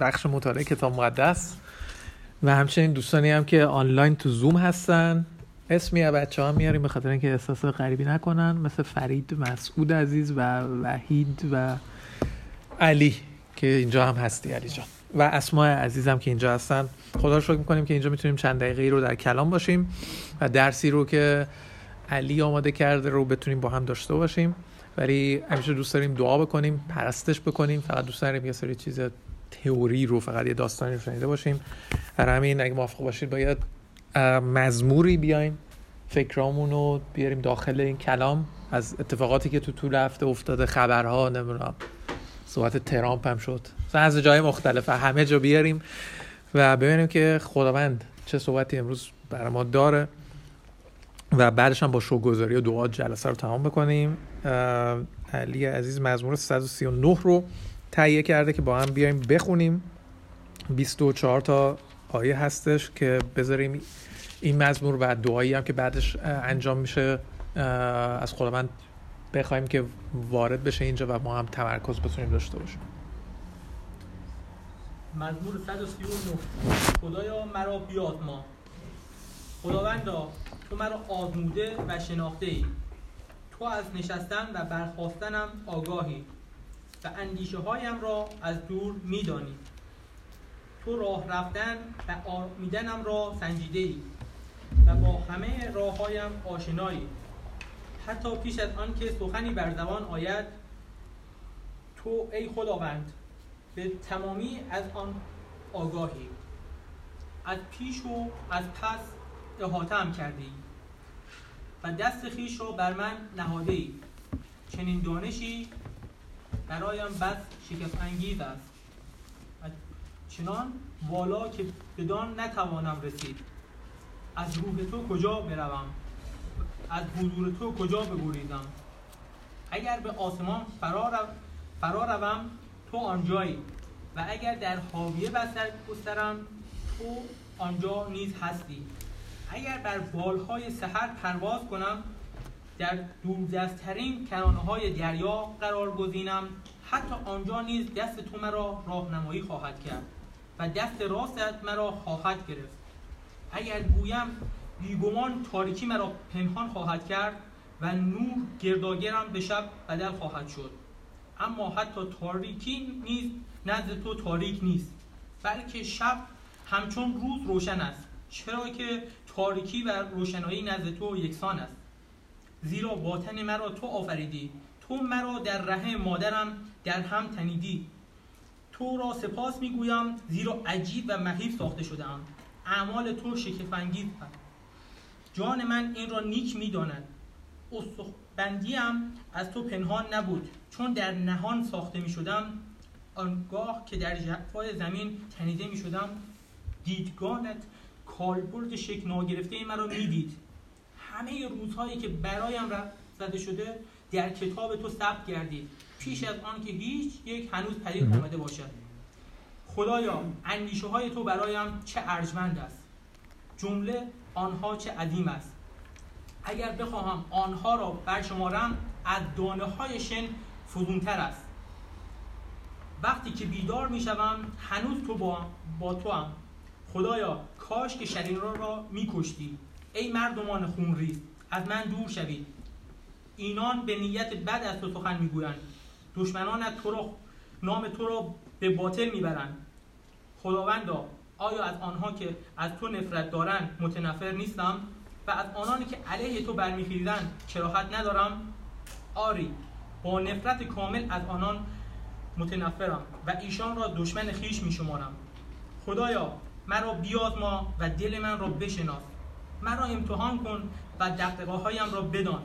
بخش مطالعه کتاب مقدس. و همچنین دوستانی هم که آنلاین تو زوم هستن. اسمی از بچه ها میاریم به خاطر اینکه احساس غریبی نکنن. مثل فرید مسعود عزیز و وحید و علی که اینجا هم هستی علی جان. و اسماء عزیزم که اینجا هستن. خدا رو شکر می‌کنیم که اینجا می‌تونیم چند دقیقه رو در کلام باشیم و درسی رو که علی آماده کرده رو بتونیم با هم داشته باشیم. ولی همیشه دوست داریم دعا بکنیم پرستش بکنیم. فقط دوست داریم یه سری چیز تئوری رو فقط یه داستانی رو شنیده باشیم. برای همین اگه موافق باشید باید مزموری بیایم فکرامون رو بیاریم داخل این کلام. از اتفاقاتی که تو طول هفته افتاده خبرها نمی‌دونم صحبت ترامپ هم شد. از جای مختلف همه جا بیاریم و ببینیم که خداوند چه صحبتی امروز برای ما داره. و بعدش هم با شوگذاری و دعا جلسه رو تمام بکنیم. علی عزیز مزمور 139 رو تهیه کرده که با هم بیایم بخونیم. 24 تا آیه هستش که بذاریم این مزمور و دعایی هم که بعدش انجام میشه. از خداوند بخوایم که وارد بشه اینجا و ما هم تمرکز بتونیم داشته باشیم. مزمور 139 خدایا مرا بیازما خداوندا تو مرا آزموده و شناخته ای. تو از نشستن و برخواستنم آگاهی. و اندیشه هایم را از دور میدانی تو راه رفتن و آرمیدنم را سنجیده ای و با همه راههایم آشنایی. حتی پیش از آن که سخنی بر زبان آید تو ای خداوند به تمامی از آن آگاهی. از پیش و از پس احاطه هم کرده ای و دست خیش را بر من نهاده ای چنین دانشی برایم بس شکست انگیز است چنان والا که بدان نتوانم رسید. از روح تو کجا بروم؟ از حضور تو کجا بگریزم؟ اگر به آسمان فرا روم تو آنجایی. و اگر در حاویه بسترم تو آنجا نیز هستی. اگر بر بالهای سحر پرواز کنم در دوردستترین کرانه های دریا قرار گزینم. حتی آنجا نیز دست تو مرا راهنمایی خواهد کرد و دست راستت مرا خواهد گرفت. اگر گویم بیگمان تاریکی مرا پنهان خواهد کرد و نور گرداگرم به شب بدل خواهد شد. اما حتی تاریکی نیز نزد تو تاریک نیست بلکه شب همچون روز روشن است چرا که تاریکی و روشنایی نزد تو یکسان است. زیرا باطن مرا تو آفریدی. تو مرا در رحم مادرم در هم تنیدی. تو را سپاس می‌گویم زیرا عجیب و مهیب ساخته شدم اعمال تو شکفنگیز است. جان من این را نیک می‌داند. بندیم از تو پنهان نبود. چون در نهان ساخته می شدم آنگاه که در جفای زمین تنیده می شدم دیدگانت کالبرد شک ناگرفته مرا می‌دید. همه روزهایی که برایم زده شده در کتاب تو ثبت گردید پیش از آن که هیچ یک هنوز پدید آمده باشد. خدایا اندیشه های تو برایم چه ارجمند است؟ جمله آنها چه عظیم است؟ اگر بخواهم آنها را برشمارم از دانه های شن فزونتر است. وقتی که بیدار می شوم هنوز تو با, با تو هم خدایا کاش که شریر را می کشتی ای مردمان خونریز از من دور شوید. اینان به نیت بد از تو سخن می‌گویند. دشمنانت تو را نام تو را به باطل می‌برند. خداوندا آیا از آنها که از تو نفرت دارند متنفر نیستم؟ و از آنانی که علیه تو برمیخیزند کراهت ندارم؟ آری با نفرت کامل از آنان متنفرم و ایشان را دشمن خیش می شمارم خدایا مرا بیازما و دل من را بشناس. مرا امتحان کن و دقدقه هایم را بدان.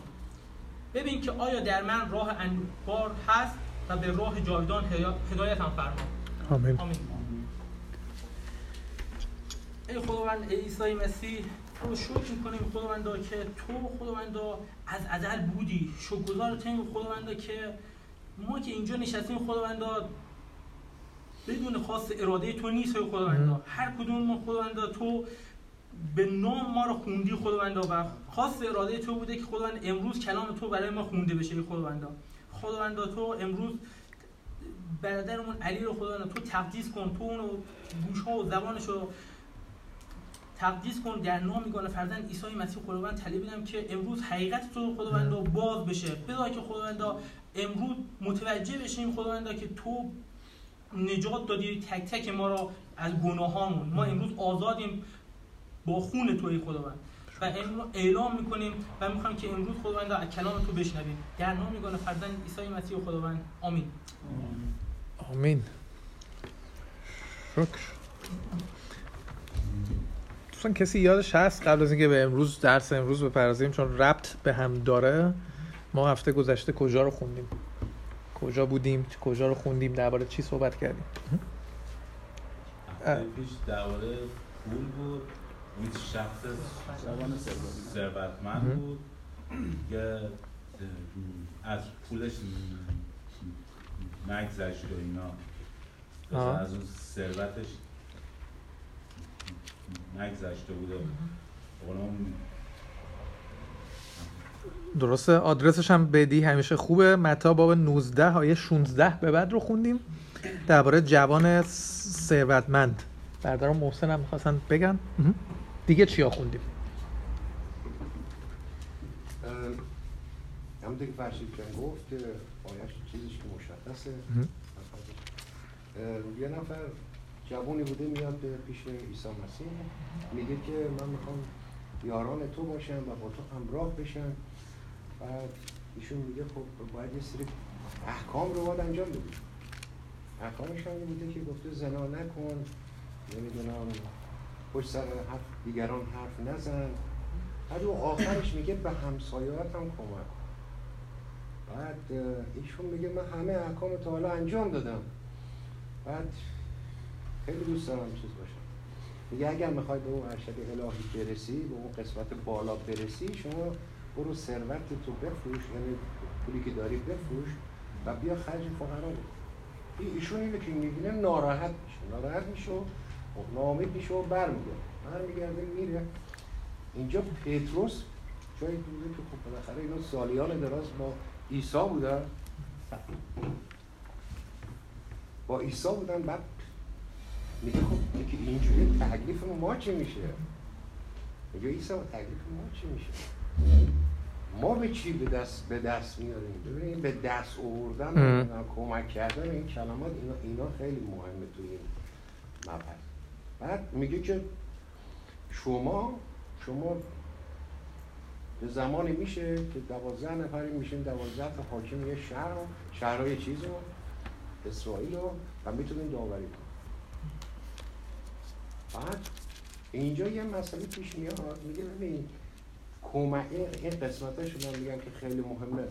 ببین که آیا در من راه انبار هست و به راه جاودان هدایتم فرما آمین, آمین. ای خداوند ای عیسی مسیح رو شکر می‌کنیم خداوندا که تو خداوندا از ازل بودی. شکرگزار تیم خداوندا که ما که اینجا نشستیم خداوندا بدون خاص اراده تو نیست خداوندا. هر کدوم ما خداوندا تو به نام ما رو خوندی خداوندا و خاص اراده تو بوده که خداوند امروز کلام تو برای ما خونده بشه خداوندا. خداوندا تو امروز برادرمون علی رو خداوند تو تقدیس کن تو اونو گوش ها و زبانش رو تقدیس کن در نام میگانه فرزند عیسی مسیح خداوند طلبیدم که امروز حقیقت تو خداوند باز بشه. بذار که خداوند امروز متوجه بشیم خداوند که تو نجات دادی تک تک ما را از گناهامون. ما امروز آزادیم. با خون توی خداوند. و امروز اعلام می‌کنیم و می‌خوایم که امروز خداوند از کلام تو بشنویم. در نام میگانه فرزند عیسی مسیح خداوند. آمین. آمین. شکر. دوستان کسی یادش هست قبل از اینکه به امروز درس امروز بپردازیم؟ چون ربط به هم داره. ما هفته گذشته کجا رو خوندیم؟ کجا بودیم؟ کجا رو خوندیم؟ درباره چی صحبت کردیم؟ پیش درباره پول بود. این شخص ثروتمند بود. که از پولش نگذشت و اینا. از اون ثروتش نگذشته بوده درسته. آدرسش هم بدی. همیشه خوبه. متا باب 19 آیه 16 به بعد رو خوندیم. درباره جوان ثروتمند. برادرم محسن هم می‌خواستن بگن. دیگه چیا خوندیم؟ هم دیگه فرشید کن گفت که آیش چیزیش که مشخصه. یه نفر جوانی بوده میاد به پیش عیسی مسیح. میگه که من می‌خوام یاران تو باشم و با تو همراه بشم. بعد ایشون میگه خب باید یه سری احکام رو باید انجام بدی. احکامش هم بوده که گفته زنا نکن. نمی‌دونم. پشت سر حرف دیگران حرف نزن. بعد او آخرش میگه به همسایات هم کمک بعد ایشون میگه من همه احکام تا حالا انجام دادم. بعد خیلی دوست دارم چیز باشم. میگه اگر می‌خوای به اون ارشد الهی برسی به اون قسمت بالا برسی شما برو ثروت تو بفروش یعنی پولی که داری بفروش و بیا خرج فقرا. ایشون اینه که می‌بینه ناراحت میشه. ناراحت میشه و نامید میشه و برمیگرده. برمیگرده میره. اینجا پتروس جایی بوده که خب بالاخره اینا سالیان دراز با عیسی بودن. با عیسی بودن بعد میگه خب که اینجوری تکلیف ما چی میشه؟ میگه عیسی تکلیف ما چی میشه؟ ما به چی به دست به دست میاریم؟ ببینید به دست آوردن کمک کردن این کلمات اینا اینا خیلی مهمه توی این مبحث. بعد میگه که شما شما به زمانی میشه که دوازده نفری میشین دوازده تا حاکم یه شهر شهرهای چیز رو اسرائیل رو و می‌تونین داوری کنید بعد اینجا یه مسئله پیش میاد میگه ببین کمک این قسمتش من میگم که خیلی مهمه.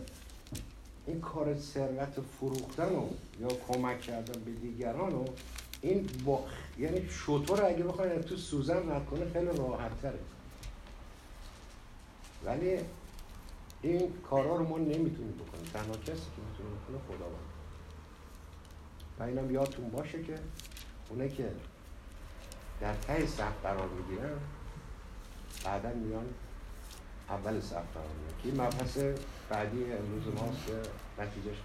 این کار ثروت فروختن و یا کمک کردن به دیگران و این با یعنی شطور اگه بخواین تو سوزن رد کنه خیلی راحت تره ولی این کارا رو ما نمی‌تونیم بکنیم. تنها کسی که می‌تونه بکنه خداوند. و اینم یادتون باشه که اونه که در ته صف قرار می‌گیرن بعدا میان اول صف قرار می‌گیرن. که این مبحث بعدی امروز ماست که نتیجهش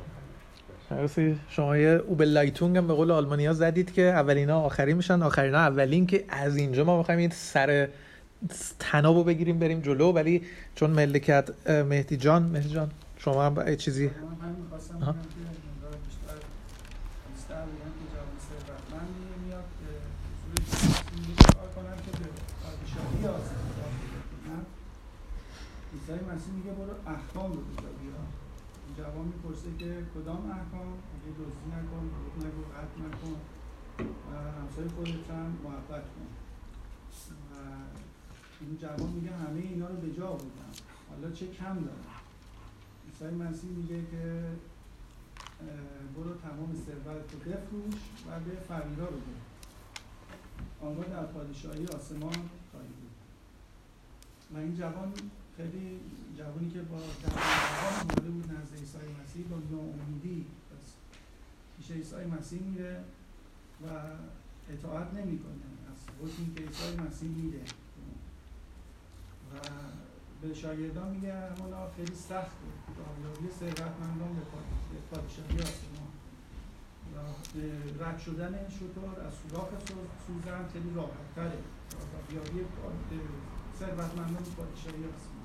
مرسی شما یه او به لایتونگ هم به قول آلمانی ها زدید که اولینا آخری میشن آخرینا اولین که از اینجا ما می‌خوایم این سر تنابو بگیریم بریم جلو. ولی چون ملکت مهدی جان مهدی جان شما هم چیزی؟ من میگه برو احکام رو جوان می‌پرسه که کدام احکام میگه دزدی نکن دروغ نگو قتل نکن و همسایه خودت هم محبت کن. و این جوان میگه همه اینا رو به جا بودم حالا چه کم دارم؟ عیسی مسیح میگه که برو تمام ثروت رو بفروش و به فقیرا بده. آنگاه در پادشاهی آسمان خواهی بود. و این جوان خیلی جوانی که با دقیقا اومده بود نزد عیسی مسیح با ناامیدی پیش عیسی مسیح میره و اطاعت نمی‌کنه. از حکمی که عیسی مسیح میده. و به شاگردان میگه همانا خیلی سخت بود. دامیابی ثروتمندان به پادشاهی آسمان. و رد شدن این شطور از سوراخ سوزن خیلی راحت تره. یابی ثروتمندان پادشاهی آسمان.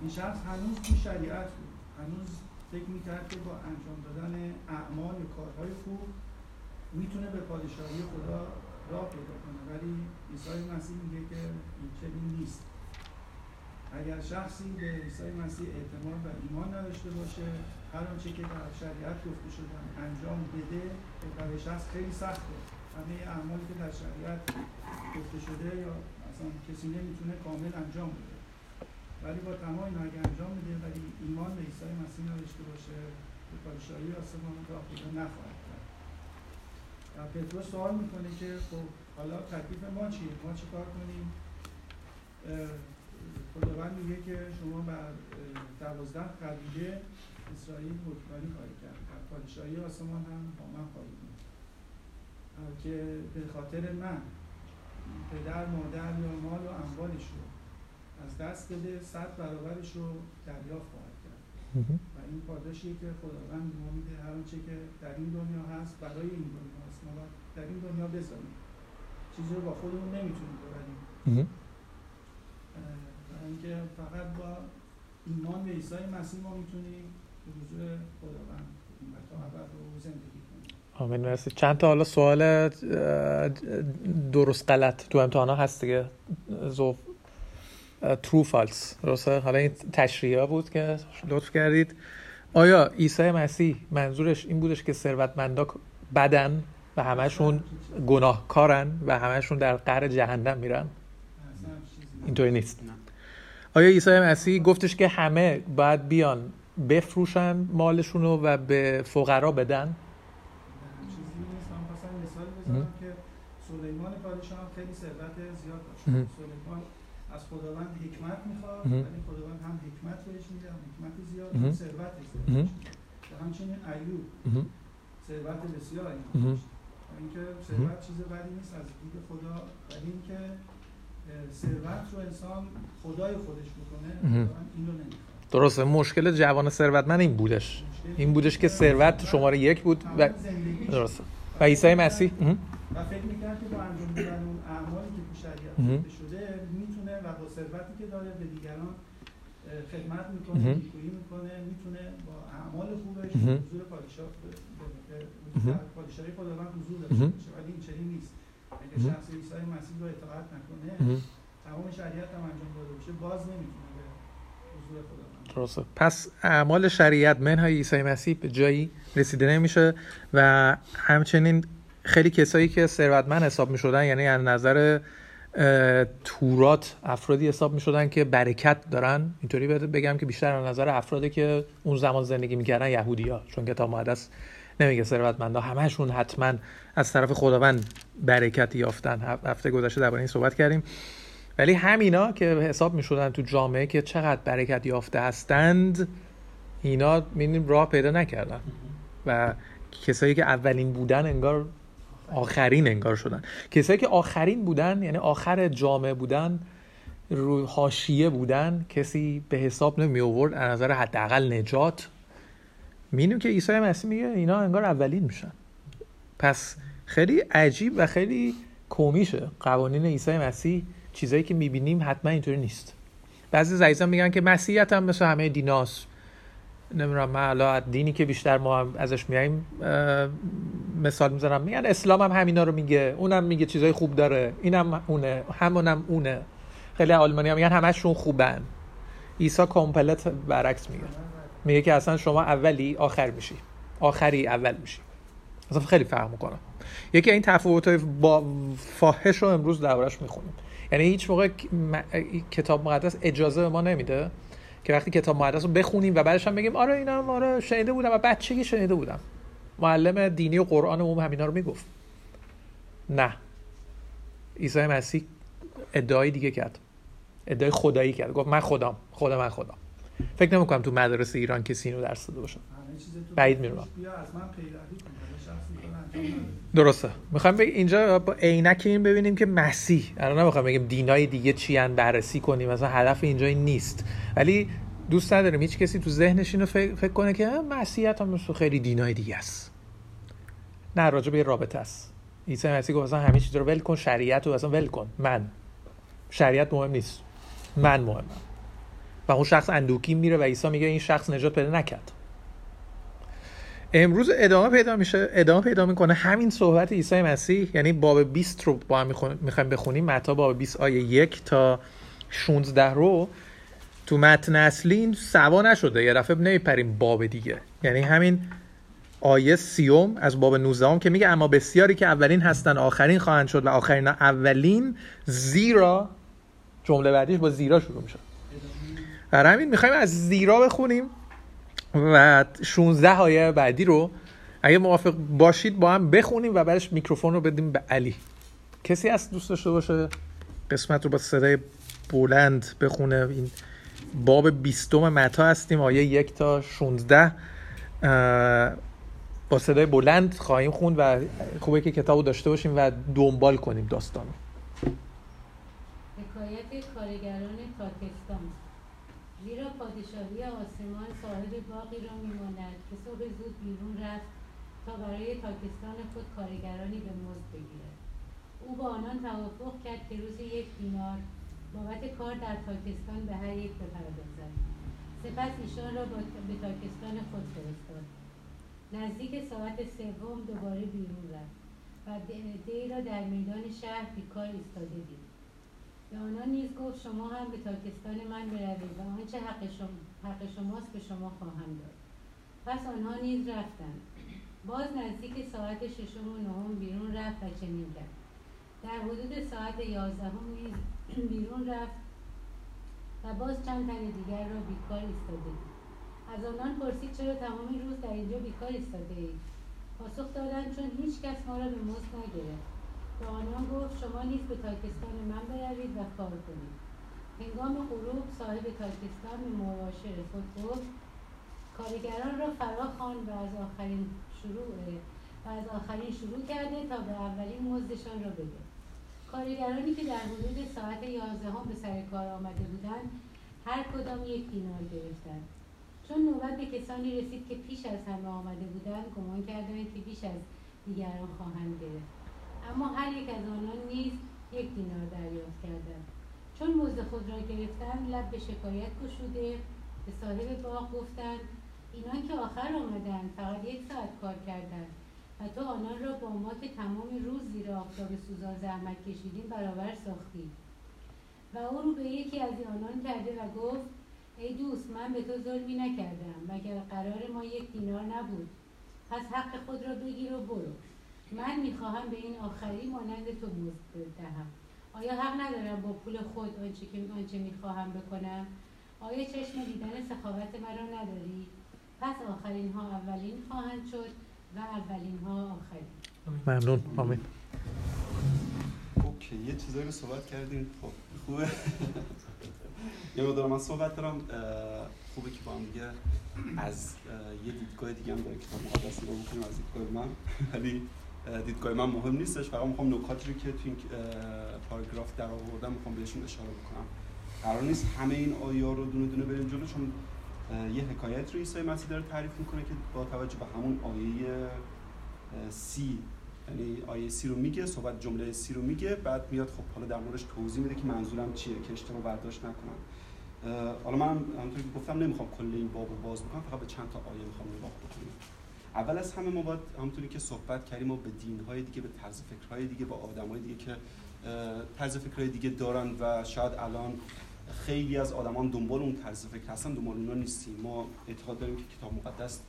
این شخص هنوز تو شریعت بود. هنوز فکر می‌کرد که با انجام دادن اعمال و کارهای خوب می‌تونه به پادشاهی خدا راه پیدا کنه. ولی عیسی مسیح میگه که این چنین نیست. اگر شخصی به عیسی مسیح اعتماد و ایمان نداشته باشه هر آنچه که در شریعت گفته شدن انجام بده برای شخص خیلی سخته. همه اعمالی که در شریعت گفته شده یا اصلا کسی نمی‌تونه کامل انجام بده. ولی با تمام اینا اگه انجام بده ولی ایمان به عیسی مسیح نداشته باشه به پادشاهی آسمان راه پیدا نخواهد کرد و پتروس سوال می‌کنه که خب حالا تکلیف ما چیه؟ ما چی کار کنیم؟ خداوند میگه که شما بر دوازده قبیله اسرائیل حکمرانی خواهید کرد. در پادشاهی آسمان هم با من خواهید که به خاطر من پدر مادر یا مال و اموالش رو از دست بده صد برابرش رو دریافت خواهد کرد. و این پاداشیه که خداوند ما میده هر آنچه که در این دنیا هست برای این دنیا هست ما در این دنیا بذاریم چیزی رو با خودمون نمی‌تونیم ببریم. اینکه فقط با ایمان به عیسی مسیح ما می‌تونیم به حضور خداوند تا ابد رو زندگی کنیم. آمین. مرسی. چند تا حالا سوال درست غلط تو امتحانا هست دیگه. زو ترو فالس درسته؟ حالا این تشریح بود که لطف کردید. آیا عیسی مسیح منظورش این بودش که ثروتمندا بدن و همشون گناهکارن و همشون در قهر جهنم میرن؟ اینطوری نیست. آیا عیسی مسیح گفتش که همه باید بیان بفروشن مالشون و به فقرا بدن؟ که سلیمان پادشاه خیلی ثروت زیاد داشت. سلیمان از خداوند حکمت می‌خواد ولی خداوند هم حکمت بهش میده هم حکمت زیاد هم ثروت زیاد و همچنین ایوب. ثروت بسیار اینکه ثروت چیز بدی نیست از دید خدا ولی اینکه ثروت رو انسان خدای خودش بکنه اینو نمی‌خواد. درسته مشکل جوان ثروتمند این بودش. این بودش که ثروت شماره یک بود و درسته. و عیسی مسیح؟ و فکر می‌کرد که با انجام دادن اون اعمالی که تو شریعت گفته شده می‌تونه و با ثروتی که داره به دیگران خدمت می‌کنه نیکویی می‌کنه می‌تونه با اعمال خوبش حضور پادشاه پادشاهی خداوند حضور داشته باشه. ولی این چنین نیست. اگه شخص عیسی مسیح رو اطاعت نکنه تمام شریعت هم انجام داده باشه باز نمی‌تونه به حضور خداوند. درسته. پس اعمال شریعت منهای عیسی مسیح به جایی رسیده نمیشه و همچنین خیلی کسایی که ثروتمند حساب می‌شدن یعنی از نظر تورات افرادی حساب می‌شدن که برکت دارن. اینطوری بگم که بیشتر از نظر افرادی که اون زمان زندگی می‌کردن یهودی ها چون کتاب مقدس نمیگه ثروتمندا همشون حتما از طرف خداوند برکت یافتن. هفته گذشته درباره این صحبت کردیم. ولی همینا که حساب می‌شدن تو جامعه که چقدر برکت یافته هستند اینا می‌بینیم راه پیدا نکردن. و کسایی که اولین بودن انگار آخرین انگار شدن. کسایی که آخرین بودن یعنی آخر جامعه بودن روی حاشیه بودن کسی به حساب نمی آورد از نظر حداقل نجات. می‌بینیم که عیسی مسیح میگه اینا انگار اولین میشن. پس خیلی عجیب و خیلی کمیشه قوانین عیسی مسیح چیزایی که می‌بینیم حتما اینطوری نیست. بعضی عزیزان میگن که مسیحیت هم مثل همه دیناست. نمی‌دونم من حالا دینی که بیشتر ما ازش میاییم مثال می‌زنم. میگن اسلام هم همینا رو میگه. اونم میگه چیزای خوب داره. اینم اونه. همونم اونه. خیلی آلمانی هم میگن همشون خوبن. عیسی کامپلت برعکس میگه. میگه که اصلا شما اولی آخر میشی. آخری اول میشی. اصلا خیلی فهم می‌کنم. یکی این تفاوت با فاحش رو امروز دربارش می‌خونیم. یعنی هیچ موقع کتاب مقدس اجازه به ما نمیده که وقتی کتاب مقدس رو بخونیم و بعدش هم بگیم آره اینا آره شنیده بودم و بچگی شنیده بودم. معلم دینی و قرآن عموم همینا رو می‌گفت. نه. عیسی مسیح ادعای دیگه کرد. ادعای خدایی کرد. گفت من خدام. خدا من خدا فکر نمی‌کنم تو مدرسه ایران کسی اینو درس داده باشه. بعید میرم درسته. می‌خوایم اینجا با عینک این ببینیم که مسیح. الان نمی‌خوایم بگیم دینای دیگه چی ان بررسی کنیم. مثلا هدف اینجا این نیست. ولی دوست نداریم هیچ کسی تو ذهنش اینو فکر, کنه که مسیحیت هم خیلی دینای دیگه است. نه راجع به رابطه است. عیسی مسیح گفت اصلا همه چیز رو ول کن شریعت رو اصلا ول کن. من. شریعت مهم نیست. من مهمم. و اون شخص اندوکی میره و عیسی میگه این شخص نجات پیدا نکرد. امروز ادامه پیدا میشه ادامه پیدا می‌کنه همین صحبت عیسی مسیح. یعنی باب 20 رو با هم می‌خوایم بخونیم. متا باب 20 آیه یک تا 16 رو. تو متن اصلی سوا نشده. یه دفعه نمیپریم باب دیگه. یعنی همین آیه سیوم از باب 19 که میگه اما بسیاری که اولین هستن آخرین خواهند شد و آخرین اولین زیرا. جمله بعدیش با زیرا شروع میشه. برای همین می‌خوایم از زیرا بخونیم. و 16 آیه بعدی رو اگه موافق باشید با هم بخونیم و بعدش میکروفون رو بدیم به علی. کسی هست دوست داشته باشه قسمت رو با صدای بلند بخونه؟ این باب بیستم متا هستیم آیه یک تا 16 با صدای بلند خواهیم خوند و خوبه که کتابو داشته باشیم و دنبال کنیم داستانو. حکایت کارگران تاکستان زیرا پادشاهی آسمان صاحب باقی را میماند که صبح زود بیرون رفت تا برای تاکستان خود کارگرانی به مزد بگیرد. او با آنان توافق کرد که روزی یک دینار بابت کار در تاکستان به هر یک بپردازد. سپس ایشان را به تاکستان خود فرستاد. نزدیک ساعت سوم دوباره بیرون رفت و دی را در میدان شهر بیکار ایستاده دید. به نیز گفت شما هم به تاکستان من بروید و آنچه حق, شما، حق شماست به شما خواهم داد. پس آنها نیز رفتند. باز نزدیک ساعت ششم و نهم بیرون رفت و چنین کرد. در حدود ساعت یازدهم نیز بیرون رفت و باز چند تن دیگر را بیکار ایستاده از آنان پرسید چرا تمام روز در اینجا بیکار ایستاده اید؟ پاسخ دادند چون هیچ کس ما را به مزد نگرفت. به آنان گفت شما نیز به تاکستان من بروید و کار کنید. هنگام غروب صاحب تاکستان به مباشر خود گفت کارگران را فرا خوان و از آخرین شروع و از آخرین شروع کرده تا به اولین مزدشان را بده. کارگرانی که در حدود ساعت یازدهم به سر کار آمده بودند هر کدام یک دینار گرفتند. چون نوبت به کسانی رسید که پیش از همه آمده بودند گمان کردند که بیش از دیگران خواهند گرفت. اما هر یک از آنان نیز یک دینار دریافت کردند. چون مزد خود را گرفتند لب به شکایت گشوده به صاحب باغ گفتند اینان که آخر آمدند فقط یک ساعت کار کردند و تو آنان را با ما که تمام روز زیر آفتاب سوزان زحمت کشیدیم برابر ساختی. و او رو به یکی از آنان کرده و گفت ای دوست من به تو ظلمی نکردم مگر قرار ما یک دینار نبود؟ پس حق خود را بگیر و برو. من می‌خواهم به این آخری مانند تو مزد دهم آیا حق ندارم با پول خود آنچه که آنچه می‌خواهم بکنم؟ آیا چشم دیدن سخاوت مرا نداری؟ پس آخرین ها اولین خواهند شد و اولین ها آخرین. ممنون. آمین. اوکی یه چیزایی رو صحبت کردیم. خب خوبه. یه مقدار من صحبت دارم. خوبه که با هم دیگه از یه دیدگاه دیگه هم داره کتاب مقدس رو بکنیم از دیدگاه من. ولی دیدگاه من مهم نیستش. فقط می‌خوام نکاتی رو که تو این پاراگراف در آوردم می‌خوام بهشون اشاره بکنم. قرار نیست همه این آیا رو دونه دونه بریم جلو چون یه حکایت رو عیسی مسیح داره تعریف می‌کنه که با توجه به همون آیه سی یعنی آیه سی رو میگه صحبت جمله سی رو میگه بعد میاد خب حالا در موردش توضیح میده که منظورم چیه که اشتباه برداشت نکنم. حالا من همونطور که گفتم نمی‌خوام کل این باب رو باز بکنم فقط به چند تا آیه می‌خوام نگاه بکنم. اول از همه ما باید همونطوری که صحبت کردیم و به دینهای دیگه به طرز فکرهای دیگه با آدمای دیگه که طرز فکرهای دیگه دارن و شاید الان خیلی از آدمان دنبال اون طرز فکر هستن دنبال اونا نیستیم. ما اعتقاد داریم که کتاب مقدس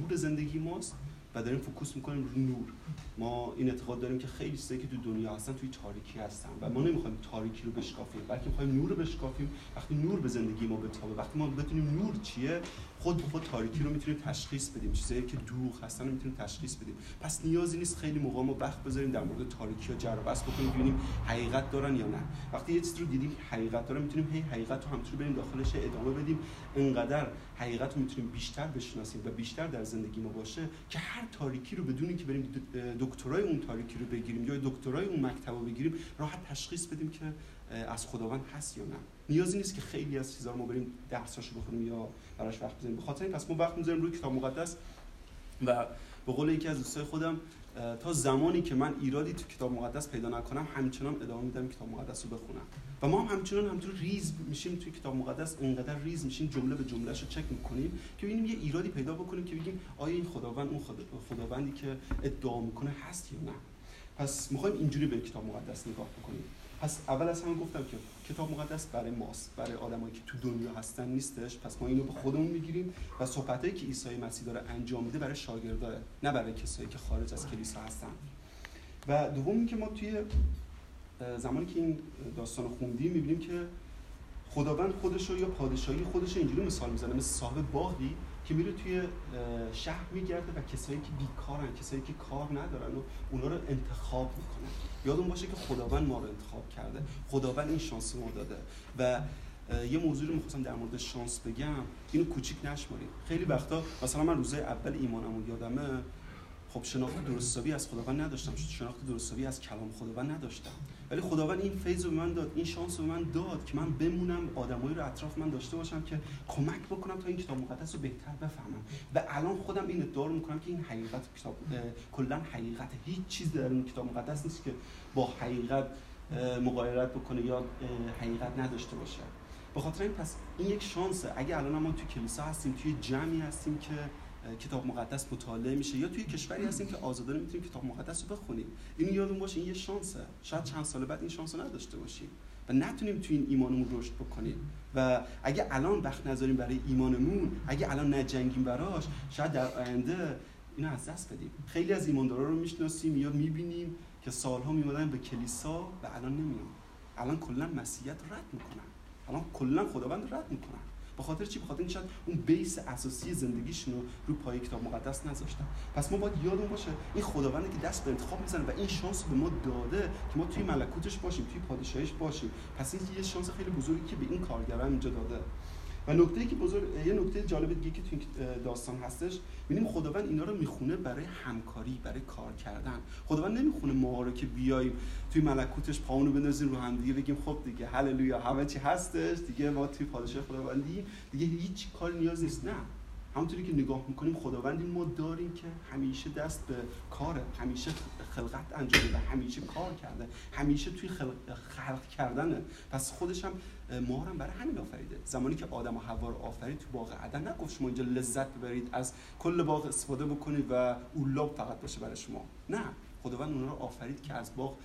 نور زندگی ماست و داریم فوکوس می‌کنیم رو نور. ما این اعتقاد داریم که خیلی چیزایی که تو دنیا هستن توی تاریکی هستن و ما نمی‌خوایم تاریکی رو بشکافیم بلکه می‌خوایم نور رو بشکافیم. وقتی نور به زندگی ما بتابه وقتی ما بتونیم نور چیه؟ خود به خود تاریکی رو می‌تونیم تشخیص بدیم. چیزایی که دروغ هستن رو می‌تونیم تشخیص بدیم. پس نیازی نیست خیلی موقع ما وقت بذاریم در مورد تاریکی ها جر بس بکنیم ببینیم حقیقت دارن یا نه. وقتی یه چیز رو دیدیم حقیقت داره می‌تونیم هی حقیقت رو همینطور بریم داخلش ادامه بدیم. انقدر حقیقت رو می‌تونیم بیشتر بشناسیم و بیشتر در زندگی ما باشه که هر تاریکی رو بدونیم که بریم دکترای اون تاریکی رو بگیریم یا دکترای اون مکتب رو بگیریم راحت تشخیص بدیم که از خداوند هست یا نه. نیازی نیست که خیلی از چیزا رو ما بریم درساشو بخونیم یا براش وقت بزنیم به خاطر این پس ما وقت می‌ذاریم روی کتاب مقدس. و به قول یکی از دوستای خودم تا زمانی که من ایرادی تو کتاب مقدس پیدا نکنم همچنان ادامه میدم کتاب مقدس رو بخونم. و ما هم همچنان همطور ریز میشیم توی کتاب مقدس انقدر ریز میشیم جمله به جملهش رو چک می‌کنیم که ببینیم یه ایرادی پیدا بکنیم که بگیم آیا این خداوند اون خدا... خداوندی که ادعا می‌کنه هست یا نه. پس می‌خوایم اینجوری به کتاب مقدس نگاه بکنیم. پس اول از همه گفتم که کتاب مقدس برای ماست برای آدمایی که تو دنیا هستن نیستش. پس ما اینو به خودمون می‌گیریم و صحبتایی که عیسی مسیح داره انجام میده برای شاگرداه نه برای کسایی که خارج از کلیسا هستن. و دوم که ما توی زمانی که این داستان خوندیم می‌بینیم که خداوند خودش رو یا پادشاهی خودش اینجوری مثال می‌زنه مثل صاحب باغی که میره توی شهر میگرده و کسایی که بیکارن کسایی که کار ندارن و اونا رو انتخاب می‌کنه. یادون باشه که خداوند ما رو انتخاب کرده. خداوند این شانس ما داده. و یه موضوعی رو می‌خواستم در مورد شانس بگم. اینو کوچیک نشمارید. خیلی وقتا مثلا من روزای اول ایمانمون یادمه. خب شناخت درستابی از خداوند نداشتم. شناخت درستابی از کلام خداوند نداشتم. ولی خداوند این فیض رو من داد این شانس رو من داد که من بمونم آدمایی رو اطراف من داشته باشم که کمک بکنم تا این کتاب مقدس رو بهتر بفهمم. و الان خودم این ادعا می‌کنم که این حقیقت کتاب کلا حقیقت هیچ چیز در این کتاب مقدس نیست که با حقیقت مقایرت بکنه یا حقیقت نداشته باشه. به خاطر این پس این یک شانسه. اگه الان ما توی کلیسا هستیم توی جمعی هستیم که کتاب مقدس مطالعه میشه. یا توی کشوری هستیم که آزادانه می‌تونیم کتاب مقدس رو بخونیم. این یادون باشه این یه شانسه. شاید چند سال بعد این شانس رو نداشته باشیم و نتونیم توی این ایمانمون رشد بکنیم. و اگه الان وقت نذاریم برای ایمانمون اگه الان نجنگیم براش شاید در آینده اینو از دست بدیم. خیلی از ایماندارا رو می‌شناسیم یا می‌بینیم که سالها میمدن به کلیسا و الان نمیان. الان کلا مسیحیت رد می‌کنن. الان کلا خداوند رد می‌کنن. به خاطر چی؟ به خاطر اینکه اون بیس اساسی زندگیشون رو رو پای کتاب مقدس نذاشتن. پس ما باید یادمون باشه این خداونده که دست به انتخاب می‌زنه و این شانس به ما داده که ما توی ملکوتش باشیم توی پادشاهیش باشیم. پس این یه شانس خیلی بزرگی که به این کارگران اینجا داده. و نکته که بزرگ یه نکته جالب دیگه که تو داستان هستش ببینیم خداوند اینا رو می‌خونه برای همکاری برای کار کردن. خداوند نمی‌خونه ما رو که بیایم توی ملکوتش پاونو بندازیم رو هم دیگه بگیم خب دیگه هللویا همه چی هستش دیگه ما توی پادشاه خداوندی دیگه هیچ کار نیاز نیست. نه. همونطوری که نگاه می‌کنیم خداوندی ما داریم که همیشه دست به کاره همیشه خلقت انجام و همیشه کار کرده همیشه توی خلق, خلق کردنه. پس خودش هم ما هم برای همین آفریده. زمانی که آدم و حوا رو آفرید تو باغ عدن نگفت شما اینجا لذت ببرید از کل باغ استفاده بکنید و اولاب فقط باشه برای شما. نه. خداوند اونها رو آفرید که از باغ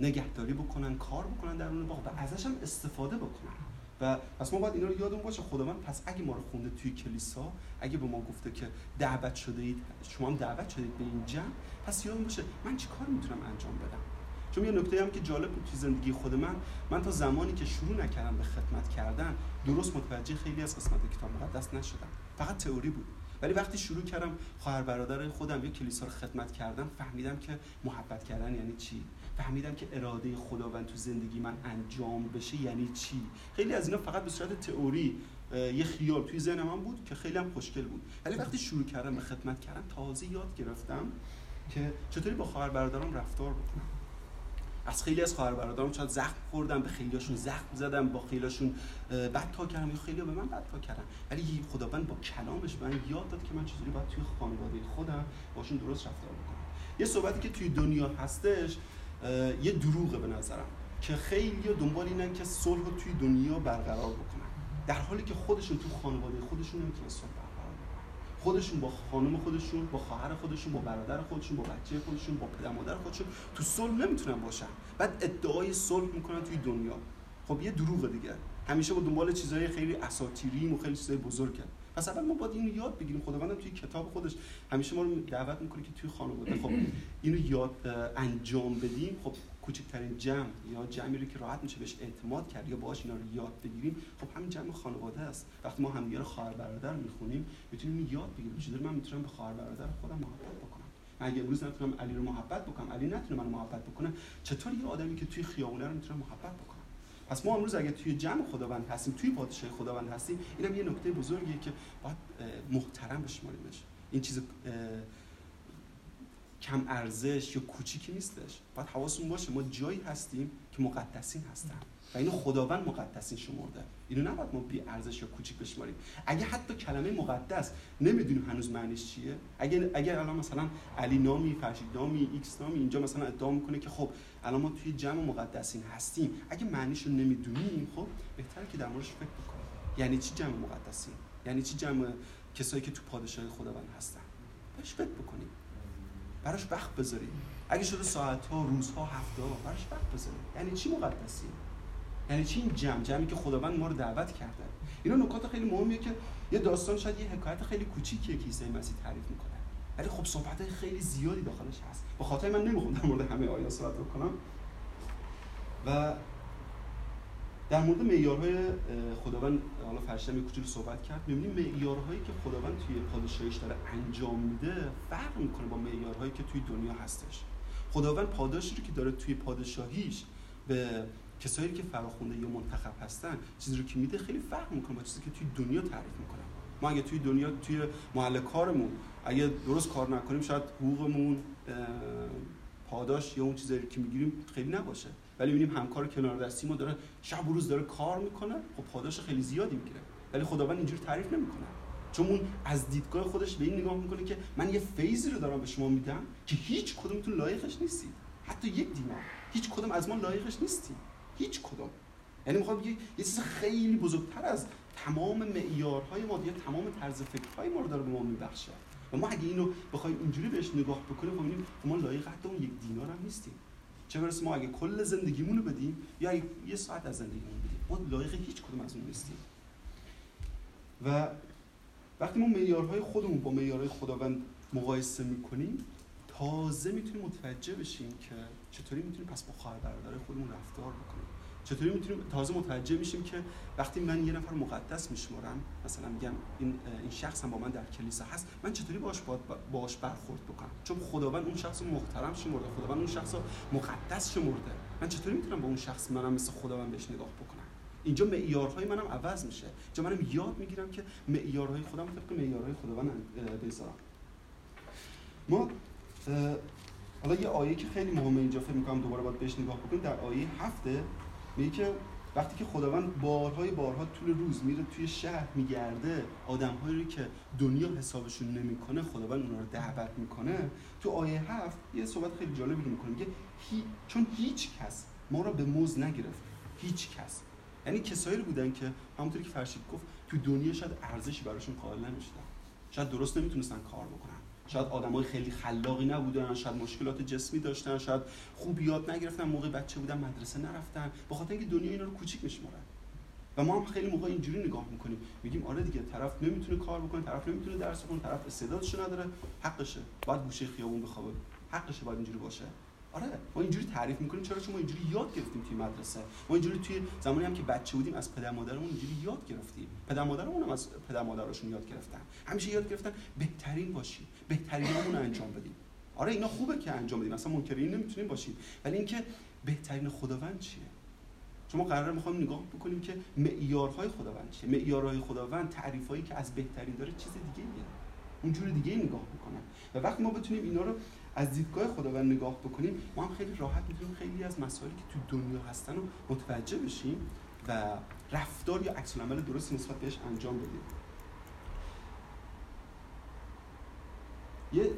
نگهداری بکنن کار بکنن در اون باغ و ازش هم استفاده بکنن. و پس ما باید اینا رو یادمون باشه. خداوند پس اگه ما رو خونده توی کلیسا اگه به ما گفته که دعوت شده اید شما هم دعوت شدید به این جمع پس یادمون باشه من چی کار می‌تونم انجام بدم؟ چون یه نکته هم که جالب بود توی زندگی خود من من تا زمانی که شروع نکردم به خدمت کردن درست متوجه خیلی از قسمت کتاب مقدس نشدم. فقط تئوری بود. ولی وقتی شروع کردم خواهر برادر خودم یه کلیسا رو خدمت کردم فهمیدم که محبت کردن یعنی چی؟ فهمیدم که اراده خداوند تو زندگی من انجام بشه یعنی چی؟ خیلی از اینا فقط به صورت تئوری یه خیال توی ذهن من بود که خیلی هم خوشگل بود. ولی وقتی شروع کردم به خدمت کردن تازه یاد گرفتم که چطوری با خواهر برادرام رفتار بکنم. از خیلی از خواهر برادرام شاید زخم خوردم به خیلیاشون زخم زدم با خیلیاشون بد تا کردم یا خیلی به من بد تا کردم ولی خداوند با کلامش من یاد داد که من چطوری باید توی خانواده خودم باشون درست رفتار بکنم. یه صحبتی که توی دنیا هستش یه دروغه به نظرم که خیلی دنبال اینن که صلح توی دنیا برقرار بکنن. در حالی که خودشون تو خانواده خودشون نمی‌تونن خودشون با خانم خودشون با خواهر خودشون با برادر خودشون با بچه خودشون با پدر مادر خودشون تو صلح نمی‌تونن باشن. بعد ادعای صلح می‌کنن توی دنیا. خب یه دروغه دیگه. همیشه با دنبال چیزهای خیلی اساطیری و خیلی چیزای بزرگه. پس اول ما باید اینو یاد بگیریم. خداوند توی کتاب خودش همیشه ما رو دعوت می‌کنه که توی خانواده. خب اینو یاد انجام بدیم. خب کوچکترین جمع یا جمعی رو که راحت میشه بهش اعتماد کرد یا باهاش اینا رو یاد بگیریم خب همین جمع خانواده است. وقتی ما همدیگه رو خواهر برادر می‌خونیم می‌تونیم یاد بگیریم. چطور من می‌تونم به خواهر برادر خودم محبت بکنم. من اگه امروز نتونم علی رو محبت بکنم علی نتونه منو محبت بکنه چطور یه آدمی که توی خیابونه رو می‌تونم محبت بکنم؟ پس ما امروز اگه توی جمع خداوند هستیم توی پادشاهی خداوند هستیم اینم یه نکته بزرگیه که باید محترم بشماریمش این چیز کم ارزش یا کوچیکی نیستش. باید حواسمون باشه ما جایی هستیم که مقدسین هستن. و اینو خداوند مقدسین شمرده. اینو نباید ما بی ارزش یا کوچیک بشماریم. اگه حتی کلمه مقدس نمی‌دونیم هنوز معنیش چیه. اگه اگه الان مثلا علی نامی فرشید نامی X نامی اینجا مثلا ادعا می‌کنه که خب الان ما توی جمع مقدسین هستیم. اگه معنیش رو نمی‌دونیم خب بهتره که در موردش فکر بکنیم. یعنی چی جمع مقدسین؟ یعنی چی جمع کسایی که تو پادشاهی خداوند هستن؟ بهش فکر بکنیم. براش وقت بذاریم. اگه شده ساعت ها روزها هفته ها براش وقت یعنی چی مقدسی یعنی چی این جمع جمعی که خداوند ما رو دعوت کرده؟ اینا نکات خیلی مهمیه که یه داستان شاید یه حکایت خیلی کوچیکیه که عیسی مسیح تعریف می‌کنه. ولی خب صحبت خیلی زیادی داخلش هست. به خاطر من نمی‌خوام در مورد همه آیات صحبت بکنم. و در مورد معیارهای خداوند حالا فرشته می کوچولو صحبت کرد. می‌بینیم معیارهایی که خداوند توی پادشاهیش داره انجام میده فرق می‌کنه با معیارهایی که توی دنیا هستش. خداوند پاداشی رو که داره توی پادشاهیش به کسایی که فراخونده یا منتخب هستن چیزی رو که میده خیلی فرق می‌کنه با چیزی که توی دنیا تعریف می‌کنه. ما اگه توی دنیا توی محل کارمون اگه درست کار نکنیم شاید حقوقمون پاداش یا اون چیزایی که می‌گیریم خیلی نباشه. ولی می‌بینیم همکار کنار دستی ما داره شب و روز داره کار می‌کنه. خب پاداش خیلی زیادی می‌گیره. ولی خداوند اینجور تعریف نمی‌کنه. چون اون از دیدگاه خودش به این نگاه می‌کنه که من یه فیزی رو دارم به شما میدم که هیچ کدومتون لایقش نیستید. حتی یک دینار هیچ کدوم از ما لایقش نیستیم. هیچ کدوم. یعنی می‌خوام بگه یه چیز خیلی بزرگتر از تمام معیارهای ما یا تمام طرز فکرهای ما رو داره به ما میبخشه. و ما اگه اینو بخوایم اینجوری بهش نگاه بکنیم می‌بینیم ما لایق حتی اون یک دینار هم نیستیم. چه برسه ما اگه کل زندگیمونو بدیم یا یه ساعت از زندگیمون بدیم ما لایق هیچ کدوم از اون نیستیم. و وقتی ما معیارهای خودمون با معیارهای خداوند مقایسه می‌کنیم تازه می‌تونیم متوجه بشیم که چطوری می‌تونیم پس با خواهر برادر خودمون رفتار بکنیم. چطوری می‌تونیم تازه متوجه میشیم که وقتی من یه نفر مقدس میشمرم مثلا میگم این این شخص هم با من در کلیسا هست من چطوری باش باش برخورد بکنم؟ چون خداوند اون شخص محترم شمرده خداوند اون شخص مقدس شمرده. من چطوری می‌تونم با اون شخص منم مثل خداوند بهش نگاه بکنم؟ اینجا معیارهای منم عوض میشه. اینجا منم یاد می‌گیرم که معیارهای خودم طبق معیارهای خداوند بذارم. ما حالا یه آیه که خیلی مهمه اینجا فکر می‌کنم دوباره باید بهش نگاه بکنیم. در آیه هفته میگه که وقتی که خداوند بارهای بارها طول روز میره توی شهر میگرده آدمهایی رو که دنیا حسابشون نمی‌کنه خداوند اونا رو دعوت می‌کنه. تو آیه هفت یه صحبت خیلی جالبی رو می‌کنه میگه هی... چون هیچ کس ما رو به موز نگرفت. هیچ کس. یعنی کسایی رو بودن که همونطوری که فرشید گفت تو دنیا شاید ارزشی براشون قائل نمی‌شدن. شاید درست نمی‌تونستن کار بکنن. شاید آدمای خیلی خلاقی نبودن شاید مشکلات جسمی داشتن شاید خوب یاد نگرفتن موقع بچه بودن مدرسه نرفتن. به خاطر اینکه دنیا اینا رو کوچیک میشمارن. و ما هم خیلی موقع اینجوری نگاه می‌کنیم. میگیم آره دیگه طرف نمی‌تونه کار بکنه طرف نمی‌تونه درس بخونه طرف استعدادش نداره. حقشه. باید گوشه خیابون بخوابه. حقشه باید اینجوری باشه. آره ما اینجوری تعریف می‌کنیم چرا؟ چون ما اینجوری یاد گرفتیم توی مدرسه. ما اینجوری توی زمانی هم که بچه بودیم از پدر مادرمون اینجوری یاد گرفتیم. پدر مادرمون هم از پدر مادرشون یاد گرفتن. همیشه یاد گرفتن بهترین باشیم بهترینمون رو انجام بدیم. آره اینا خوبه که انجام بدیم. اصلا منکر نمی‌تونیم باشیم. ولی اینکه بهترین خداوند چیه؟ شما قرار می‌خوام نگاه بکنیم که معیارهای خداوند چیه؟ معیارهای خداوند تعریفایی که از بهترین داره چیز دیگه میاد اونجوری دیگه نگاه می‌کنن. و وقتی ما بتونیم اینا رو از دیدگاه خداوند نگاه بکنیم ما هم خیلی راحت می‌تونیم خیلی از مسائلی که تو دنیا هستن رو متوجه بشیم و رفتار یا عکس عمل درست نسبت بهش انجام بدیم.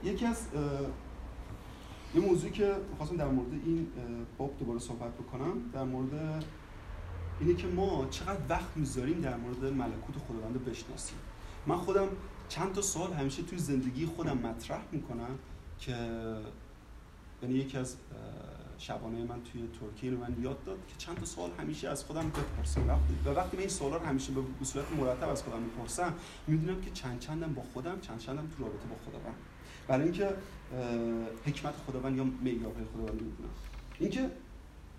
یکی از یه موضوعی که خواستم در مورد این باب دوباره صحبت بکنم در مورد اینه که ما چقدر وقت می‌ذاریم در مورد ملکوت خداوند بشناسیم. من خودم چند تا سال همیشه توی زندگی خودم مطرح می‌کنم که یعنی یکی از شبانه من توی ترکیه رو من یاد داد که چند تا سوال همیشه از خودم بپرسم. وقتی و وقتی من این سوالا رو همیشه به صورت مرتب از خودم می‌پرسم می‌دونم که چند چندم با خودم چند چندم تو رابطه با خداوند. برای اینکه حکمت خداوند یا معیارهای خداوند می‌دونم. اینکه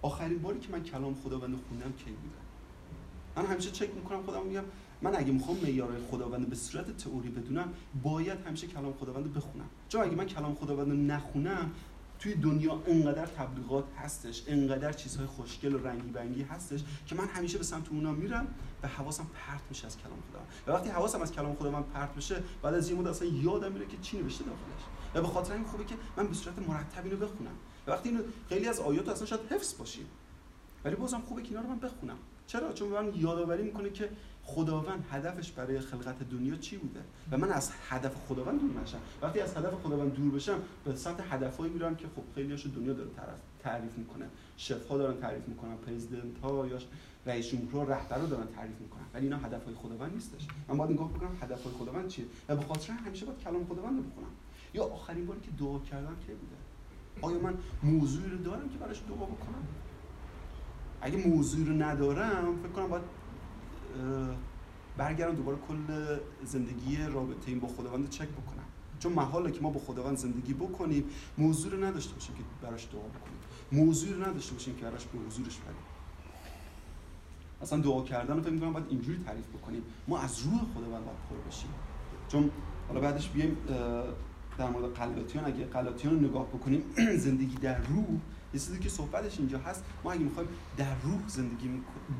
آخرین باری که من کلام خداوند خوندم کی بوده؟ من همیشه چک می‌کنم خودم میگم من اگه می‌خوام معیارهای خداوند به صورت تئوری بدونم باید همیشه کلام خداوند بخونم. چون اگه من کلام خداوند نخونم توی دنیا انقدر تبلیغات هستش انقدر چیزهای خوشگل و رنگی بنگی هستش که من همیشه به سمت اونا میرم و حواسم پرت میشه از کلام خدا و وقتی حواسم از کلام خدا من پرت بشه بعد از یه مدت اصلا یادم میره که چی نوشته داخلش. و به خاطر این خوبه که من به صورت مرتب اینو بخونم. و وقتی اینو خیلی از آیات اصلا شاید حفظ باشیم. ولی بازم خوبه که اینا رو من بخونم. چرا؟ چون من یادآوری می‌کنه که خداوند هدفش برای خلقت دنیا چی بوده؟ و من از هدف خداوند دور نشم. وقتی از هدف خداوند دور بشم به سمت هدفهایی میرم که خب خیلیاشو دنیا داره طرف تعریف می‌کنه. شف ها دارن تعریف می‌کنن پرزیدنت ها یا رئیس جمهور رهبرا دارن تعریف می‌کنن. ولی اینا هدفهای خداوند نیستش. من باید نگاه بکنم هدفهای خداوند چیه؟ و به خاطر همیشه باید کلام خداوند رو بخونم. یا آخرین باری که دعا کردم کی بوده؟ آیا من موضوعی رو دارم که براش دعا بکنم؟ اگه موضوعی رو ندارم فکر کنم باید برگردم دوباره کل زندگی رابطه این با خداوند چک بکنم. چون محاله که ما با خداوند زندگی بکنیم موضوع رو نداشته باشیم که براش دعا بکنیم. موضوع رو نداشته باشیم که براش به حضورش بریم اصلا دعا کردن رو فکر می‌کنم باید اینجوری تعریف بکنیم. ما از روح خداوند باید پر بشیم. چون حالا بعدش بیایم در مورد قلاتیان اگه قلاتیان رو نگاه بکنیم زندگی در روح یه چیزی که صحبتش اینجا هست ما اگه می‌خوایم در روح زندگی